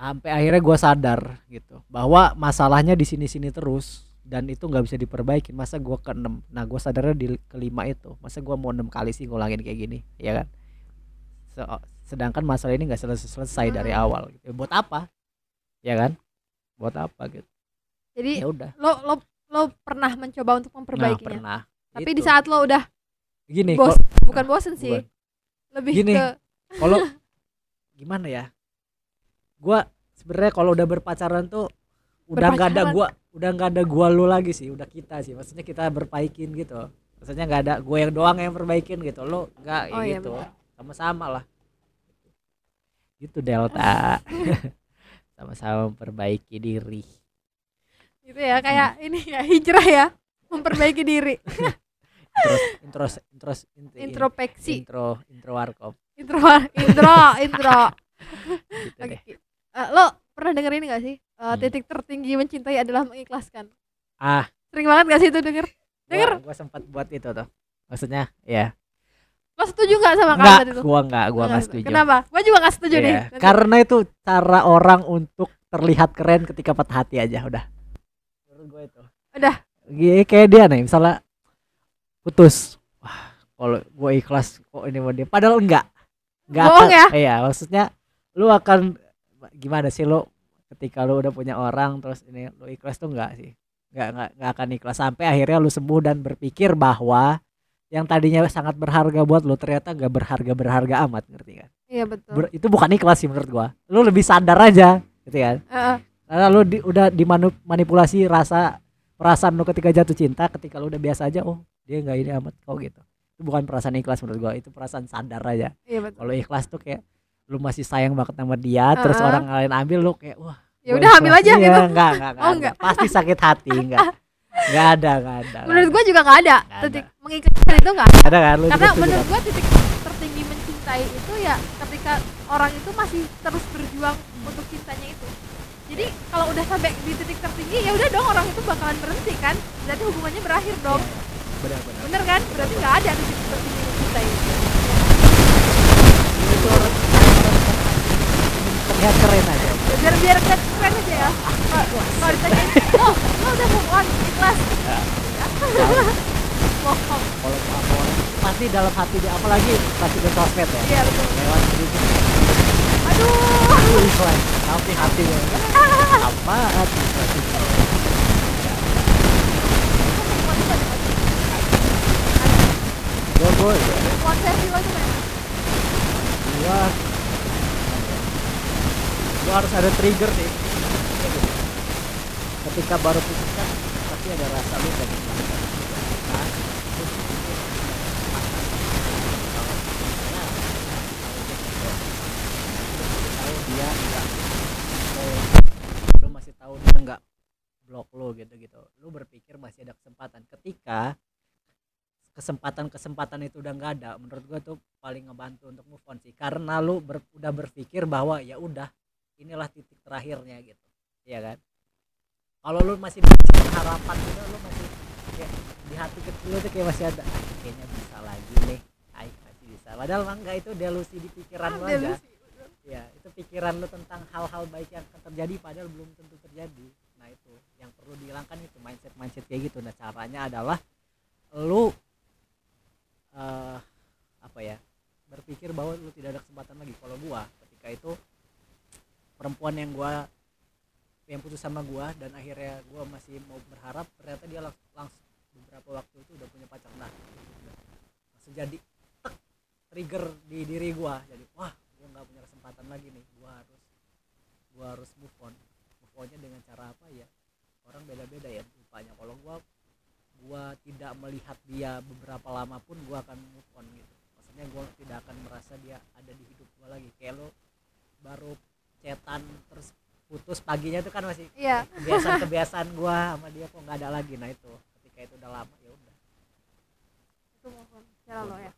sampai akhirnya gue sadar gitu bahwa masalahnya di sini sini terus dan itu nggak bisa diperbaikin masa gue ke enam nah gue sadarnya di kelima itu. Masa gue mau enam kali sih ngulangin kayak gini? Ya kan? Se- sedangkan masalah ini nggak selesai selesai dari awal gitu. buat apa? Ya kan? Buat apa gitu? Jadi ya udah. lo lo lo pernah mencoba untuk nah memperbaikinya. pernah. Tapi Itu. di saat lo udah gini bos- kok bukan bosen sih, bukan. Lebih Gini. ke kalau gimana ya? Gua sebenarnya kalau udah berpacaran tuh udah nggak ada gua udah nggak ada gua lu lagi sih udah kita sih. Maksudnya kita berbaikin gitu. Maksudnya nggak ada gue yang doang yang perbaikin gitu lo nggak Oh iya, gitu. sama-sama lah. Gitu delta. Sama-sama memperbaiki diri. Gitu ya kayak ini ya hijrah ya. Memperbaiki diri intros intros intros in- introspeksi. intro intro warkop. Intro intro intro. Gitu deh. Ki. Eh, lo pernah denger ini gak sih? Eh, Hmm. titik tertinggi mencintai adalah mengikhlaskan. Ah. Sering banget gak sih itu denger? Denger? Gua, gua sempat buat itu tuh. Maksudnya ya. Lo setuju gak sama enggak kalimat itu? gua enggak gua enggak setuju. kenapa? Gua juga gak setuju Iya, nih. Karena itu cara orang untuk terlihat keren ketika patah hati aja udah. Menurut gue itu Udah. G- kayak dia nih misalnya putus. Wah kalau gue ikhlas kok ini mau dia. Padahal enggak. Enggak Bohong akan, iya maksudnya lu akan gimana sih lu ketika lu udah punya orang terus ini lu ikhlas tuh enggak sih? Enggak enggak enggak akan ikhlas. Sampai akhirnya lu sembuh dan berpikir bahwa yang tadinya sangat berharga buat lu ternyata enggak berharga berharga amat ngerti kan? Iya betul. Ber- itu bukan ikhlas sih menurut gua. Lu lebih sadar aja gitu kan? Heeh. karena lu di- udah dimanipulasi rasa perasaan lu ketika jatuh cinta ketika lu udah biasa aja oh dia nggak ini amat kok gitu. Itu bukan perasaan ikhlas menurut gua itu perasaan sadar aja. Iya betul. Kalau ikhlas tuh kayak lu masih sayang banget sama dia terus Uh-uh. orang lain ambil lu kayak wah ya udah ambil aja Iya, gitu. enggak enggak enggak, Oh, enggak. pasti sakit hati enggak enggak ada enggak ada menurut gua juga gak ada. Titik mengikhlaskan itu gak ada ada kan? Lu karena menurut gua titik tertinggi mencintai itu ya ketika orang itu masih terus berjuang untuk cintanya itu. Jadi kalau udah sampai di titik tertinggi ya udah dong orang itu bakalan berhenti kan? Berarti hubungannya berakhir dong. Iya, iya. benar bener kan? Berarti nggak ada titik tertinggi mencintai itu orang terlihat keren aja. Biar biar keren keren aja ya. Kalau kalau ditanyain lo udah move on ikhlas bohong kalau orang pasti dalam hati dia apalagi pasti di sosmed ya. Iya betul. Lewat sedikit aduh. Ikhlas tapi hatinya apa hati gue konser di lo gimana gua gua harus ada trigger sih. Ketika baru putus kan pasti ada rasa lu pengen banget. Terus tahu dia enggak lu masih tahu dia enggak blok lu gitu gitu lu berpikir masih ada kesempatan. Ketika kesempatan-kesempatan itu udah nggak ada menurut gua tuh paling ngebantu untuk move on sih. Karena lu ber- udah berpikir bahwa ya udah inilah titik terakhirnya gitu. Ya kan? Kalau lu masih harapan gitu lu masih kayak di hati kecil lu tuh kayak masih ada "Ah, kayaknya bisa lagi nih Ay, masih bisa. Padahal mah enggak itu delusi di pikiran lu aja. ya itu pikiran lu tentang hal-hal baik yang akan terjadi padahal belum tentu terjadi. Nah itu yang perlu dihilangkan itu mindset mindset kayak gitu. Nah caranya adalah lu eh apa ya berpikir bahwa lu tidak ada kesempatan lagi. Kalau gua ketika itu perempuan yang gua yang putus sama gua dan akhirnya gua masih mau berharap ternyata dia lang- langsung beberapa waktu itu udah punya pacar. Nah langsung jadi tek, trigger di diri gua. Jadi wah gua nggak punya kesempatan lagi nih. Gua harus gua harus move on. Move onnya dengan cara apa ya? Orang beda-beda ya rupanya. Kalau gua gua tidak melihat dia beberapa lama pun gua akan move on gitu. Maksudnya gua tidak akan merasa dia ada di hidup gua lagi. Kayak lo baru cetan terus putus paginya tuh kan masih iya. kebiasaan kebiasaan gua sama dia kok nggak ada lagi. Nah itu ketika itu udah lama ya udah. Itu move on. Cara lo ya.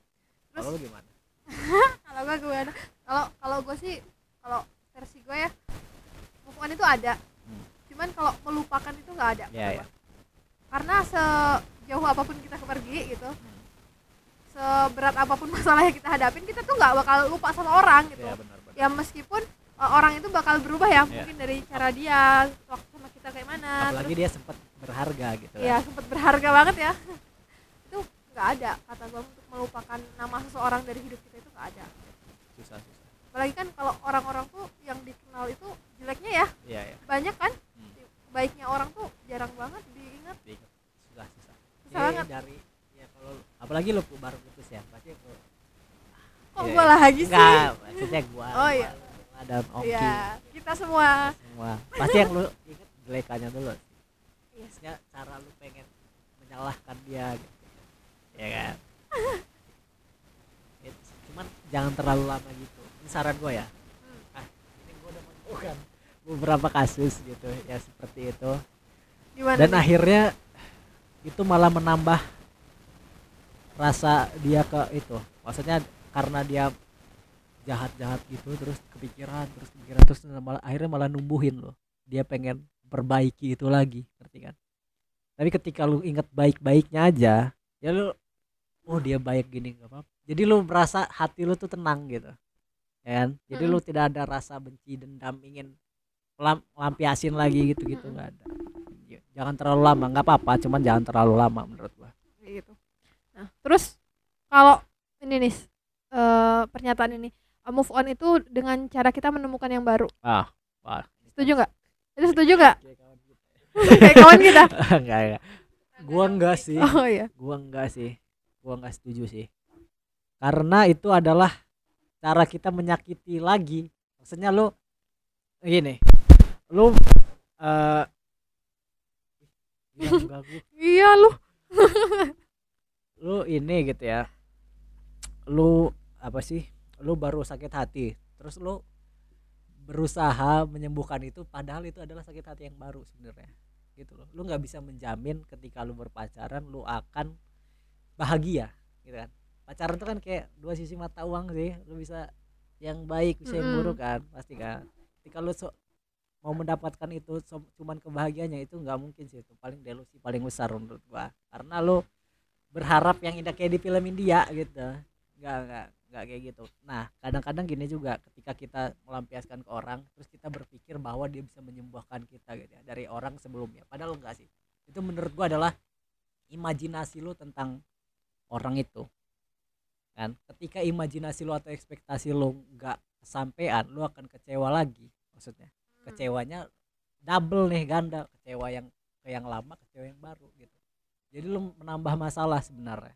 Terus kalau gimana? Kalau gue gue ada kalau kalau gue sih kalau versi gue ya move on itu ada. Hmm. cuman kalau melupakan itu nggak ada. Menurut iya. Karena sejauh apa pun kita pergi gitu seberat apa pun masalah yang kita hadapin kita tuh nggak bakal lupa sama orang gitu. Ya benar benar. Ya meskipun uh, orang itu bakal berubah ya Iya. mungkin dari cara dia waktu sama kita kayak mana apalagi dia sempat berharga gitu terus ya sempat berharga banget ya. Itu nggak ada kata gue untuk melupakan nama seseorang dari hidup kita itu nggak ada. Susah susah. Apalagi kan kalau orang-orang tuh yang dikenal itu jeleknya ya iya ya banyak kan? Hmm. baiknya orang tuh jarang banget diingat. Diingat. Susah susah. Susah Iya, banget. dari ya kalau apalagi lu baru putus ya pasti lu kok Iya, gue lagi sih? Enggak maksudnya gua Oh, iya. gua ada Oki. Ya kita semua. Semua. Pasti yang lu inget jelekannya dulu Iya. maksudnya cara lu pengen menyalahkan dia gitu. Ya kan? It- cuman jangan terlalu lama gitu. Ini saran gue ya. Hmm. ah ini gue udah menemukan beberapa kasus gitu ya seperti itu gimana dan nih? akhirnya itu malah menambah rasa dia ke itu. Maksudnya karena dia jahat-jahat gitu terus kepikiran terus kepikiran terus malah akhirnya malah numbuhin loh. Dia pengen perbaiki itu lagi ngerti kan? Tapi ketika lu inget baik-baiknya aja ya lu oh dia baik gini gak apa jadi lu merasa hati lu tuh tenang gitu ya kan? Jadi lu tidak ada rasa benci dendam ingin lam lampiasin lagi gitu gitu nggak ada jangan terlalu lama nggak apa-apa cuman jangan terlalu lama menurut gua. Kayak gitu. Nah terus kalau ini nih eh, pernyataan ini eh, move on itu dengan cara kita menemukan yang baru. Ah wah. Setuju nggak? Itu setuju nggak? Kayak kawan kita. enggak enggak gua enggak sih. Oh iya. Gua enggak sih. Gua enggak setuju sih. Karena itu adalah cara kita menyakiti lagi. Maksudnya lu gini lu eh iya lu. Lu ini gitu ya. Lu apa sih? Lu baru sakit hati. Terus lu berusaha menyembuhkan itu padahal itu adalah sakit hati yang baru sebenarnya. Gitu loh. Lu nggak bisa menjamin ketika lu berpacaran lu akan bahagia gitu kan. Pacaran itu kan kayak dua sisi mata uang sih. Lu bisa yang baik bisa yang buruk kan pasti kan. Ketika lu so- mau mendapatkan itu cuman kebahagiaannya itu nggak mungkin sih itu paling delusi paling besar menurut gua. Karena lu berharap yang indah kayak di film India gitu. Nggak nggak nggak kayak gitu. Nah kadang-kadang gini juga ketika kita melampiaskan ke orang terus kita berpikir bahwa dia bisa menyembuhkan kita gitu ya dari orang sebelumnya. Padahal enggak sih. Itu menurut gua adalah imajinasi lu tentang orang itu. Kan? Ketika imajinasi lu atau ekspektasi lu nggak kesampaian lu akan kecewa lagi maksudnya kecewanya double nih ganda. Kecewa yang ke yang lama kecewa yang baru gitu. Jadi lu menambah masalah sebenarnya.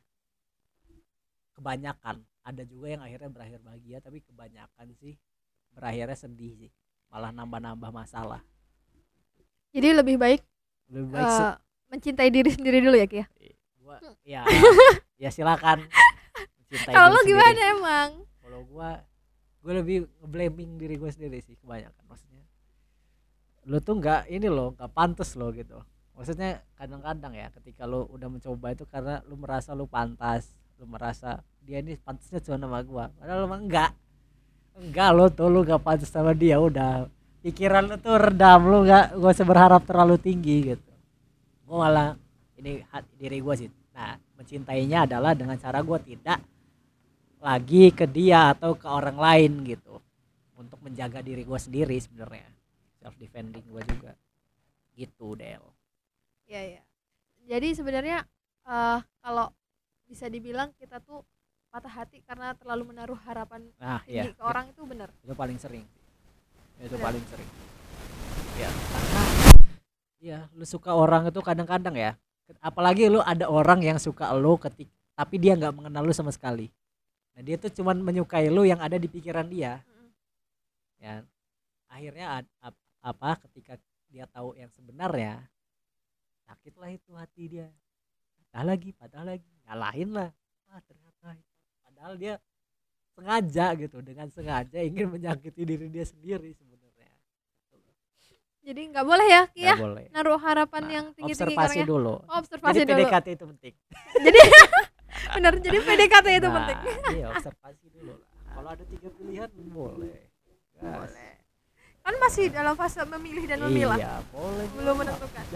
Kebanyakan. Ada juga yang akhirnya berakhir bahagia tapi kebanyakan sih berakhirnya sedih sih. Malah nambah-nambah masalah. Jadi lebih baik lebih baik eh, mencintai diri sendiri dulu ya Ki ya? Gua ya ya silakan. Kalau lu sendiri. gimana emang? Kalau gua gua lebih blaming diri gua sendiri sih kebanyakan. Maksudnya lu tuh nggak ini loh nggak pantas lo gitu. Maksudnya kadang-kadang ya ketika lu udah mencoba itu karena lu merasa lu pantas lu merasa dia ini pantasnya cuma sama gua. Padahal lu enggak enggak lo tuh lu gak pantas sama dia udah. Pikiran lu tuh redam lu gak usah berharap terlalu tinggi gitu. Gua malah ini hati diri gua sih. Nah mencintainya adalah dengan cara gua tidak lagi ke dia atau ke orang lain gitu. Untuk menjaga diri gua sendiri sebenarnya self defending gua juga gitu Del Iya ya. Jadi sebenarnya eh kalau bisa dibilang kita tuh patah hati karena terlalu menaruh harapan nah tinggi ya ke orang itu benar. itu paling sering itu Benar. paling sering ya karena ya lu suka orang itu kadang-kadang ya apalagi lu ada orang yang suka lu ketik tapi dia nggak mengenal lu sama sekali nah dia tuh cuman menyukai lu yang ada di pikiran dia Mm. ya akhirnya ad- ap- apa ketika dia tahu yang sebenarnya sakitlah itu hati dia patah lagi patah lagi nyalahin lah wah ternyata padahal dia sengaja gitu dengan sengaja ingin menyakiti diri dia sendiri sebenarnya Jadi nggak boleh ya Ki ya boleh naruh harapan Nah, yang tinggi-tinggi ke observasi orang ya. dulu Oh, observasi jadi dulu. PDKT itu penting Jadi benar jadi PDKT itu Nah, penting. iya observasi dulu lah kalau ada tiga pilihan boleh. Boleh. Kan masih dalam fase memilih dan memilah. iya boleh Belum menentukan.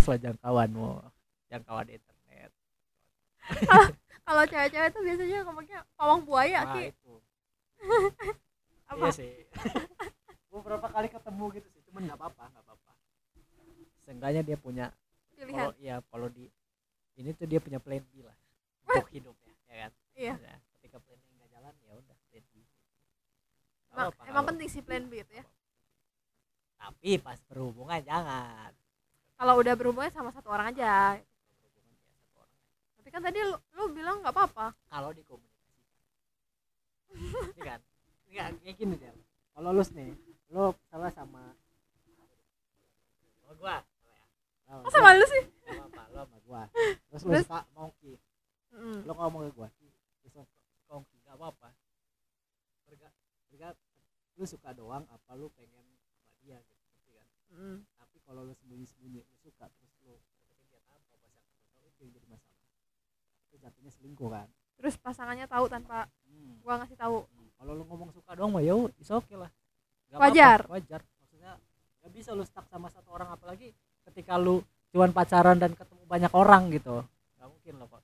Lah jangkauanmu jangkauan internet Kalau cewek-cewek itu biasanya ngomongnya pawang buaya Wah, Ki. itu Apa? iya sih gue berapa kali ketemu gitu sih cuman nggak apa-apa nggak apa-apa seenggaknya dia punya Pilihan. kalau ya kalau di ini tuh dia punya plan B lah untuk hidupnya ya kan Iya. Ya, ketika plan A nggak jalan ya udah plan B Nggak Emang, emang nggak penting sih plan B itu ya. tapi pas berhubungan jangan. Kalau udah berhubungan sama satu orang aja. berhubungan satu orang Tapi kan tadi lu, lu bilang nggak apa-apa. kalau dikomunikasikan. Iya kan? Nggak kayak gini deh kalau lu nih lu salah sama sama gua Oh, Masa malu sih? gak apa-apa lu sama gua. Terus lu suka Mongki. Mm. lu ngomong ke gua terus lu suka Mongki gak apa-apa. Berga, berga, lu suka doang apa lu pengen sama dia gitu ngerti kan? Mm. tapi kalau lu sembunyi-sembunyi lu suka terus lu deketin dia tanpa pasangan lu tahu itu yang jadi masalah. Itu jatuhnya selingkuh kan? Terus pasangannya tahu tanpa hmm. gua ngasih tahu. Kalau lu ngomong suka doang mah ya is oke lah. Gak Wajar. apa-apa, wajar. maksudnya nggak bisa lu stuck sama satu orang apalagi ketika lu cuman pacaran dan ketemu banyak orang gitu. Nggak mungkin lo kok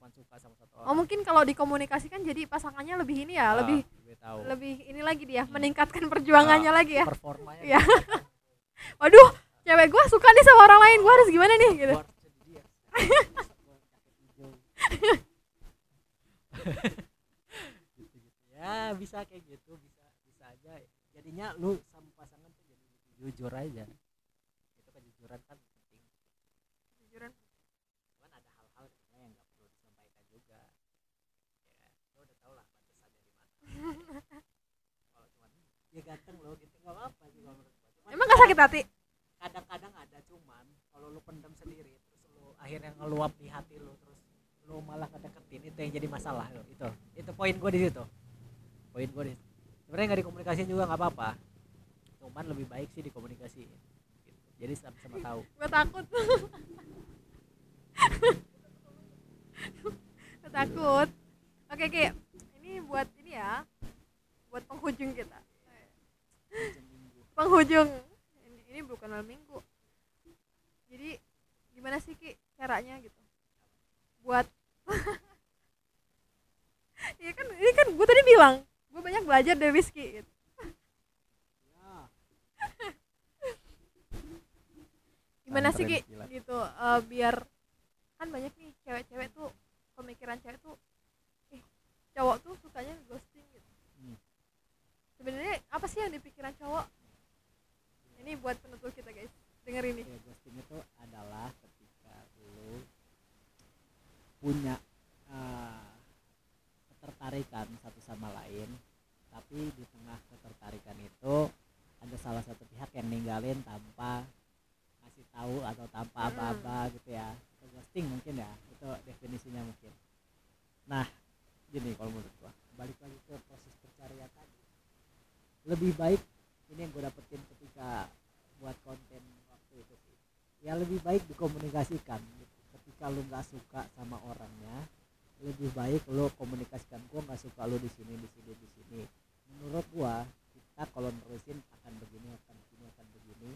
cuma suka sama satu orang. oh mungkin kalau dikomunikasikan jadi pasangannya lebih ini ya Ah, lebih lebih tahu. Lebih ini lagi dia meningkatkan perjuangannya lagi ya. performanya. Iya. waduh cewek gua suka nih sama orang lain gua harus gimana nih gitu. Ya bisa kayak gitu bisa bisa aja. Jadinya lu sama pasangan tuh jadi jujur aja. Itu kejujuran kan penting Jujuran. cuman ada hal-hal sebenarnya yang nggak perlu disampaikan juga ya lu udah tau lah batasannya di mana kalau ya ganteng lo gitu nggak apa-apa sih kalau menurut cuman emang gak sakit hati? Kadang-kadang ada cuman kalau lu pendam sendiri terus lu akhirnya ngeluap di hati lu terus lu malah ngedeketin itu yang jadi masalah lo itu itu poin gue di situ. Poin gue di sebenarnya nggak dikomunikasiin juga nggak apa-apa. Cuman lebih baik sih dikomunikasiin gitu. jadi sama-sama tahu. Gue takut. Gue takut. Oke oke ini buat ya buat penghujung kita. Penghujung ini, ini bukan malam minggu. Jadi gimana sih ki caranya gitu? Buat Iya kan ini kan gue tadi bilang gue banyak belajar dari Rizky gitu. gimana sih ki gitu eh, biar kan banyak nih cewek-cewek tuh pemikiran cewek tuh cowok tuh sukanya ghosting gitu. Hmm. sebenarnya apa sih yang dipikiran cowok? Ini buat penutur kita guys. Denger ini Oke, ghosting itu adalah ketika lu punya eh, ketertarikan satu sama lain tapi di tengah ketertarikan itu ada salah satu pihak yang ninggalin tanpa ngasih tahu atau tanpa Hmm. apa-apa gitu ya. Ghosting mungkin ya itu definisinya mungkin. Nah gini kalau menurut gua. Balik lagi ke proses pencarian tadi. Lebih baik ini yang gue dapetin ketika buat konten waktu itu sih. Ya lebih baik dikomunikasikan. Gitu. ketika lu nggak suka sama orangnya lebih baik lu komunikasikan gua nggak suka lu di sini di sini di sini. Menurut gua kita kalau nerusin akan begini akan begini akan begini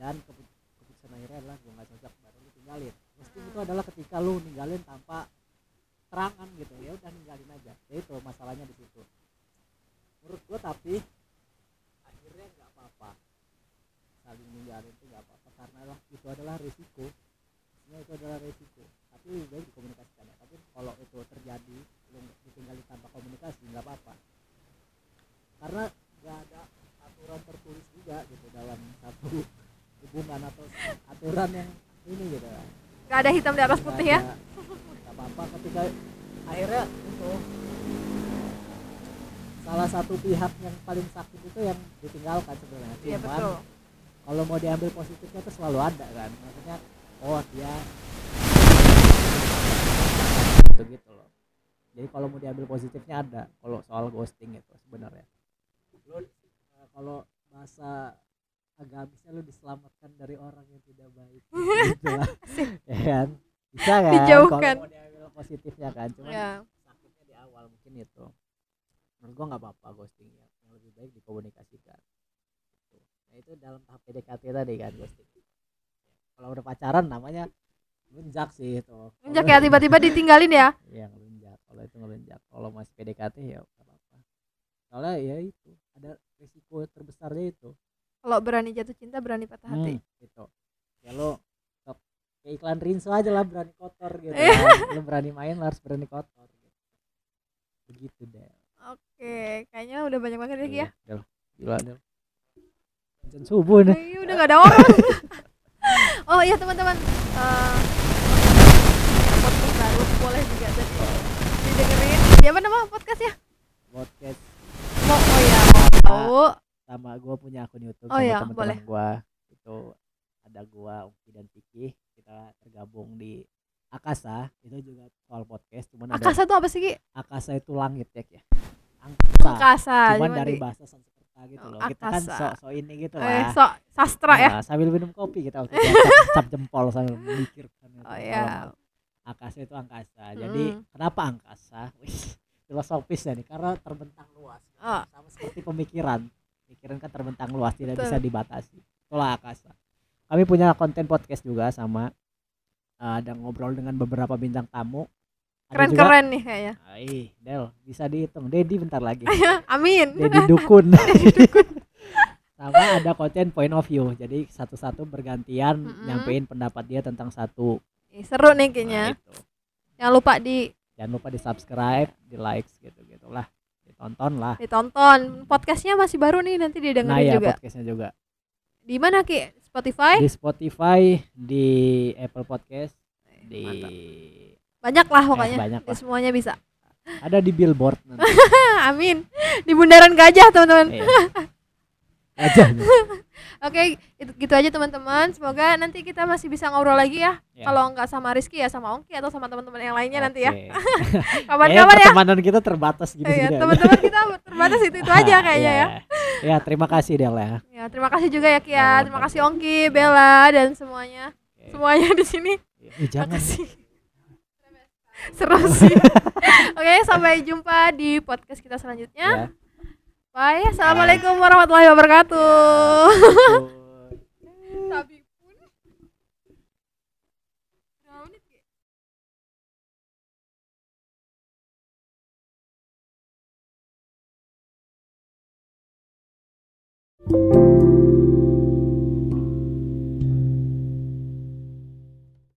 dan kepu- keputusan akhirnya adalah gua nggak cocok baru lu tinggalin. Ghosting itu adalah ketika lu ninggalin tanpa terangan gitu. Ya udah ninggalin aja. Ya itu masalahnya di situ. Menurut gua tapi akhirnya nggak apa-apa. Saling ninggalin itu nggak apa-apa karena lah itu adalah risiko. Maksudnya itu adalah risiko. Tapi lebih baik dikomunikasikan. Ya tapi kalau itu terjadi lu ditinggalin tanpa komunikasi nggak apa-apa. Karena nggak ada aturan tertulis juga gitu dalam satu hubungan atau aturan yang ini gitu. ya nggak ada hitam di atas putih ya? Nggak apa-apa ketika akhirnya itu salah satu pihak yang paling sakit itu yang ditinggalkan sebenarnya. Iya Cuman, betul. kalau mau diambil positifnya itu selalu ada kan. Maksudnya oh dia gitu gitu loh. Jadi kalau mau diambil positifnya ada kalau soal ghosting itu sebenarnya. Lu kalau bahasa agamisnya lu diselamatkan dari orang yang tidak baik. Gitu lah. Ya kan? Bisa kan? Dijauhkan. kalau mau diambil positifnya kan? Cuman ya sakitnya di awal mungkin itu. Menurut gua nggak apa-apa ghosting ya. Yang lebih baik dikomunikasikan. Gitu. nah itu dalam tahap PDKT tadi kan ghosting. Kalau udah pacaran namanya ngelunjak sih itu. Ngelunjak ya tiba-tiba ditinggalin ya? Iya ngelunjak. Kalau itu ngelunjak. Kalau masih PDKT ya apa-apa. Soalnya ya itu ada risiko terbesarnya itu kalau berani jatuh cinta berani patah hati Hmm, itu ya lo kayak iklan Rinso aja lah berani kotor gitu Iya. kan. lo berani main lo harus berani kotor gitu. begitu deh oke kayaknya udah banyak banget ya Ki, ya Del. Gila, Del. Jam subuh nih. Eh, udah gak ada orang oh iya teman-teman Eh, podcast baru boleh juga jadi didengerin siapa nama podcastnya Podcast mau oh ya tahu sama gue punya akun YouTube Oh sama iya, teman-teman gue. Itu ada gua, Uki dan Tiki. Kita tergabung di Akasa. Itu juga soal podcast. Cuman ada akasa tuh apa sih Ki? Akasa itu langit ya. ya. Angkasa. akasa Cuman cuman dari di- bahasa Sanskerta gitu Oh, loh. Kita kan Akasa. sok sok ini gitu eh, lah. so sastra ya Nah, sambil minum kopi kita waktu itu cap, cap jempol sambil memikirkan itu. oh ya Kalau angkasa itu angkasa jadi Mm. kenapa angkasa Wih, filosofisnya nih karena terbentang luas Oh, sama seperti pemikiran pikiran kan terbentang luas tidak Betul. bisa dibatasi itulah akasa kami punya konten podcast juga sama eh, ada ngobrol dengan beberapa bintang tamu Ada juga- keren-keren nih kayaknya. Ih, Del, bisa dihitung. Dedi bentar lagi. Amin. Dedi Dukun. Sama ada konten point of view. Jadi satu-satu bergantian Mm-mm. nyampein pendapat dia tentang satu. Ih, Seru nih Nah, kayaknya. itu. Jangan lupa di Jangan lupa di subscribe, di likes gitu-gitu lah. Ditonton lah. ditonton. Podcastnya masih baru nih nanti Nah didengerin ya juga. podcastnya juga. Di mana Ki? Spotify? Di Spotify, di Apple Podcast, di Banyak lah pokoknya. Eh, banyak Di lah. semuanya bisa. ada di billboard nanti. Amin. Di bundaran gajah, teman-teman. Iya. Gajahnya. Oke, itu gitu aja teman-teman. Semoga nanti kita masih bisa ngobrol lagi ya. Ya. Kalau nggak sama Rizky ya sama Ongki atau sama teman-teman yang lainnya nanti ya. Kapan-kapan ya. pertemanan kita terbatas gitu Iya, teman-teman kita terbatas itu itu aja kayaknya ya. Ya, terima kasih Del ya. Ya, terima kasih juga ya Kia. Sama-sama. Terima kasih Ongki, Bella dan semuanya. Oke. Semuanya di sini. Eh, jangan. Makasih. Seru sih. Oke, sampai jumpa di podcast kita selanjutnya. Ya. Bye. Assalamualaikum warahmatullahi wabarakatuh. Tapi pun.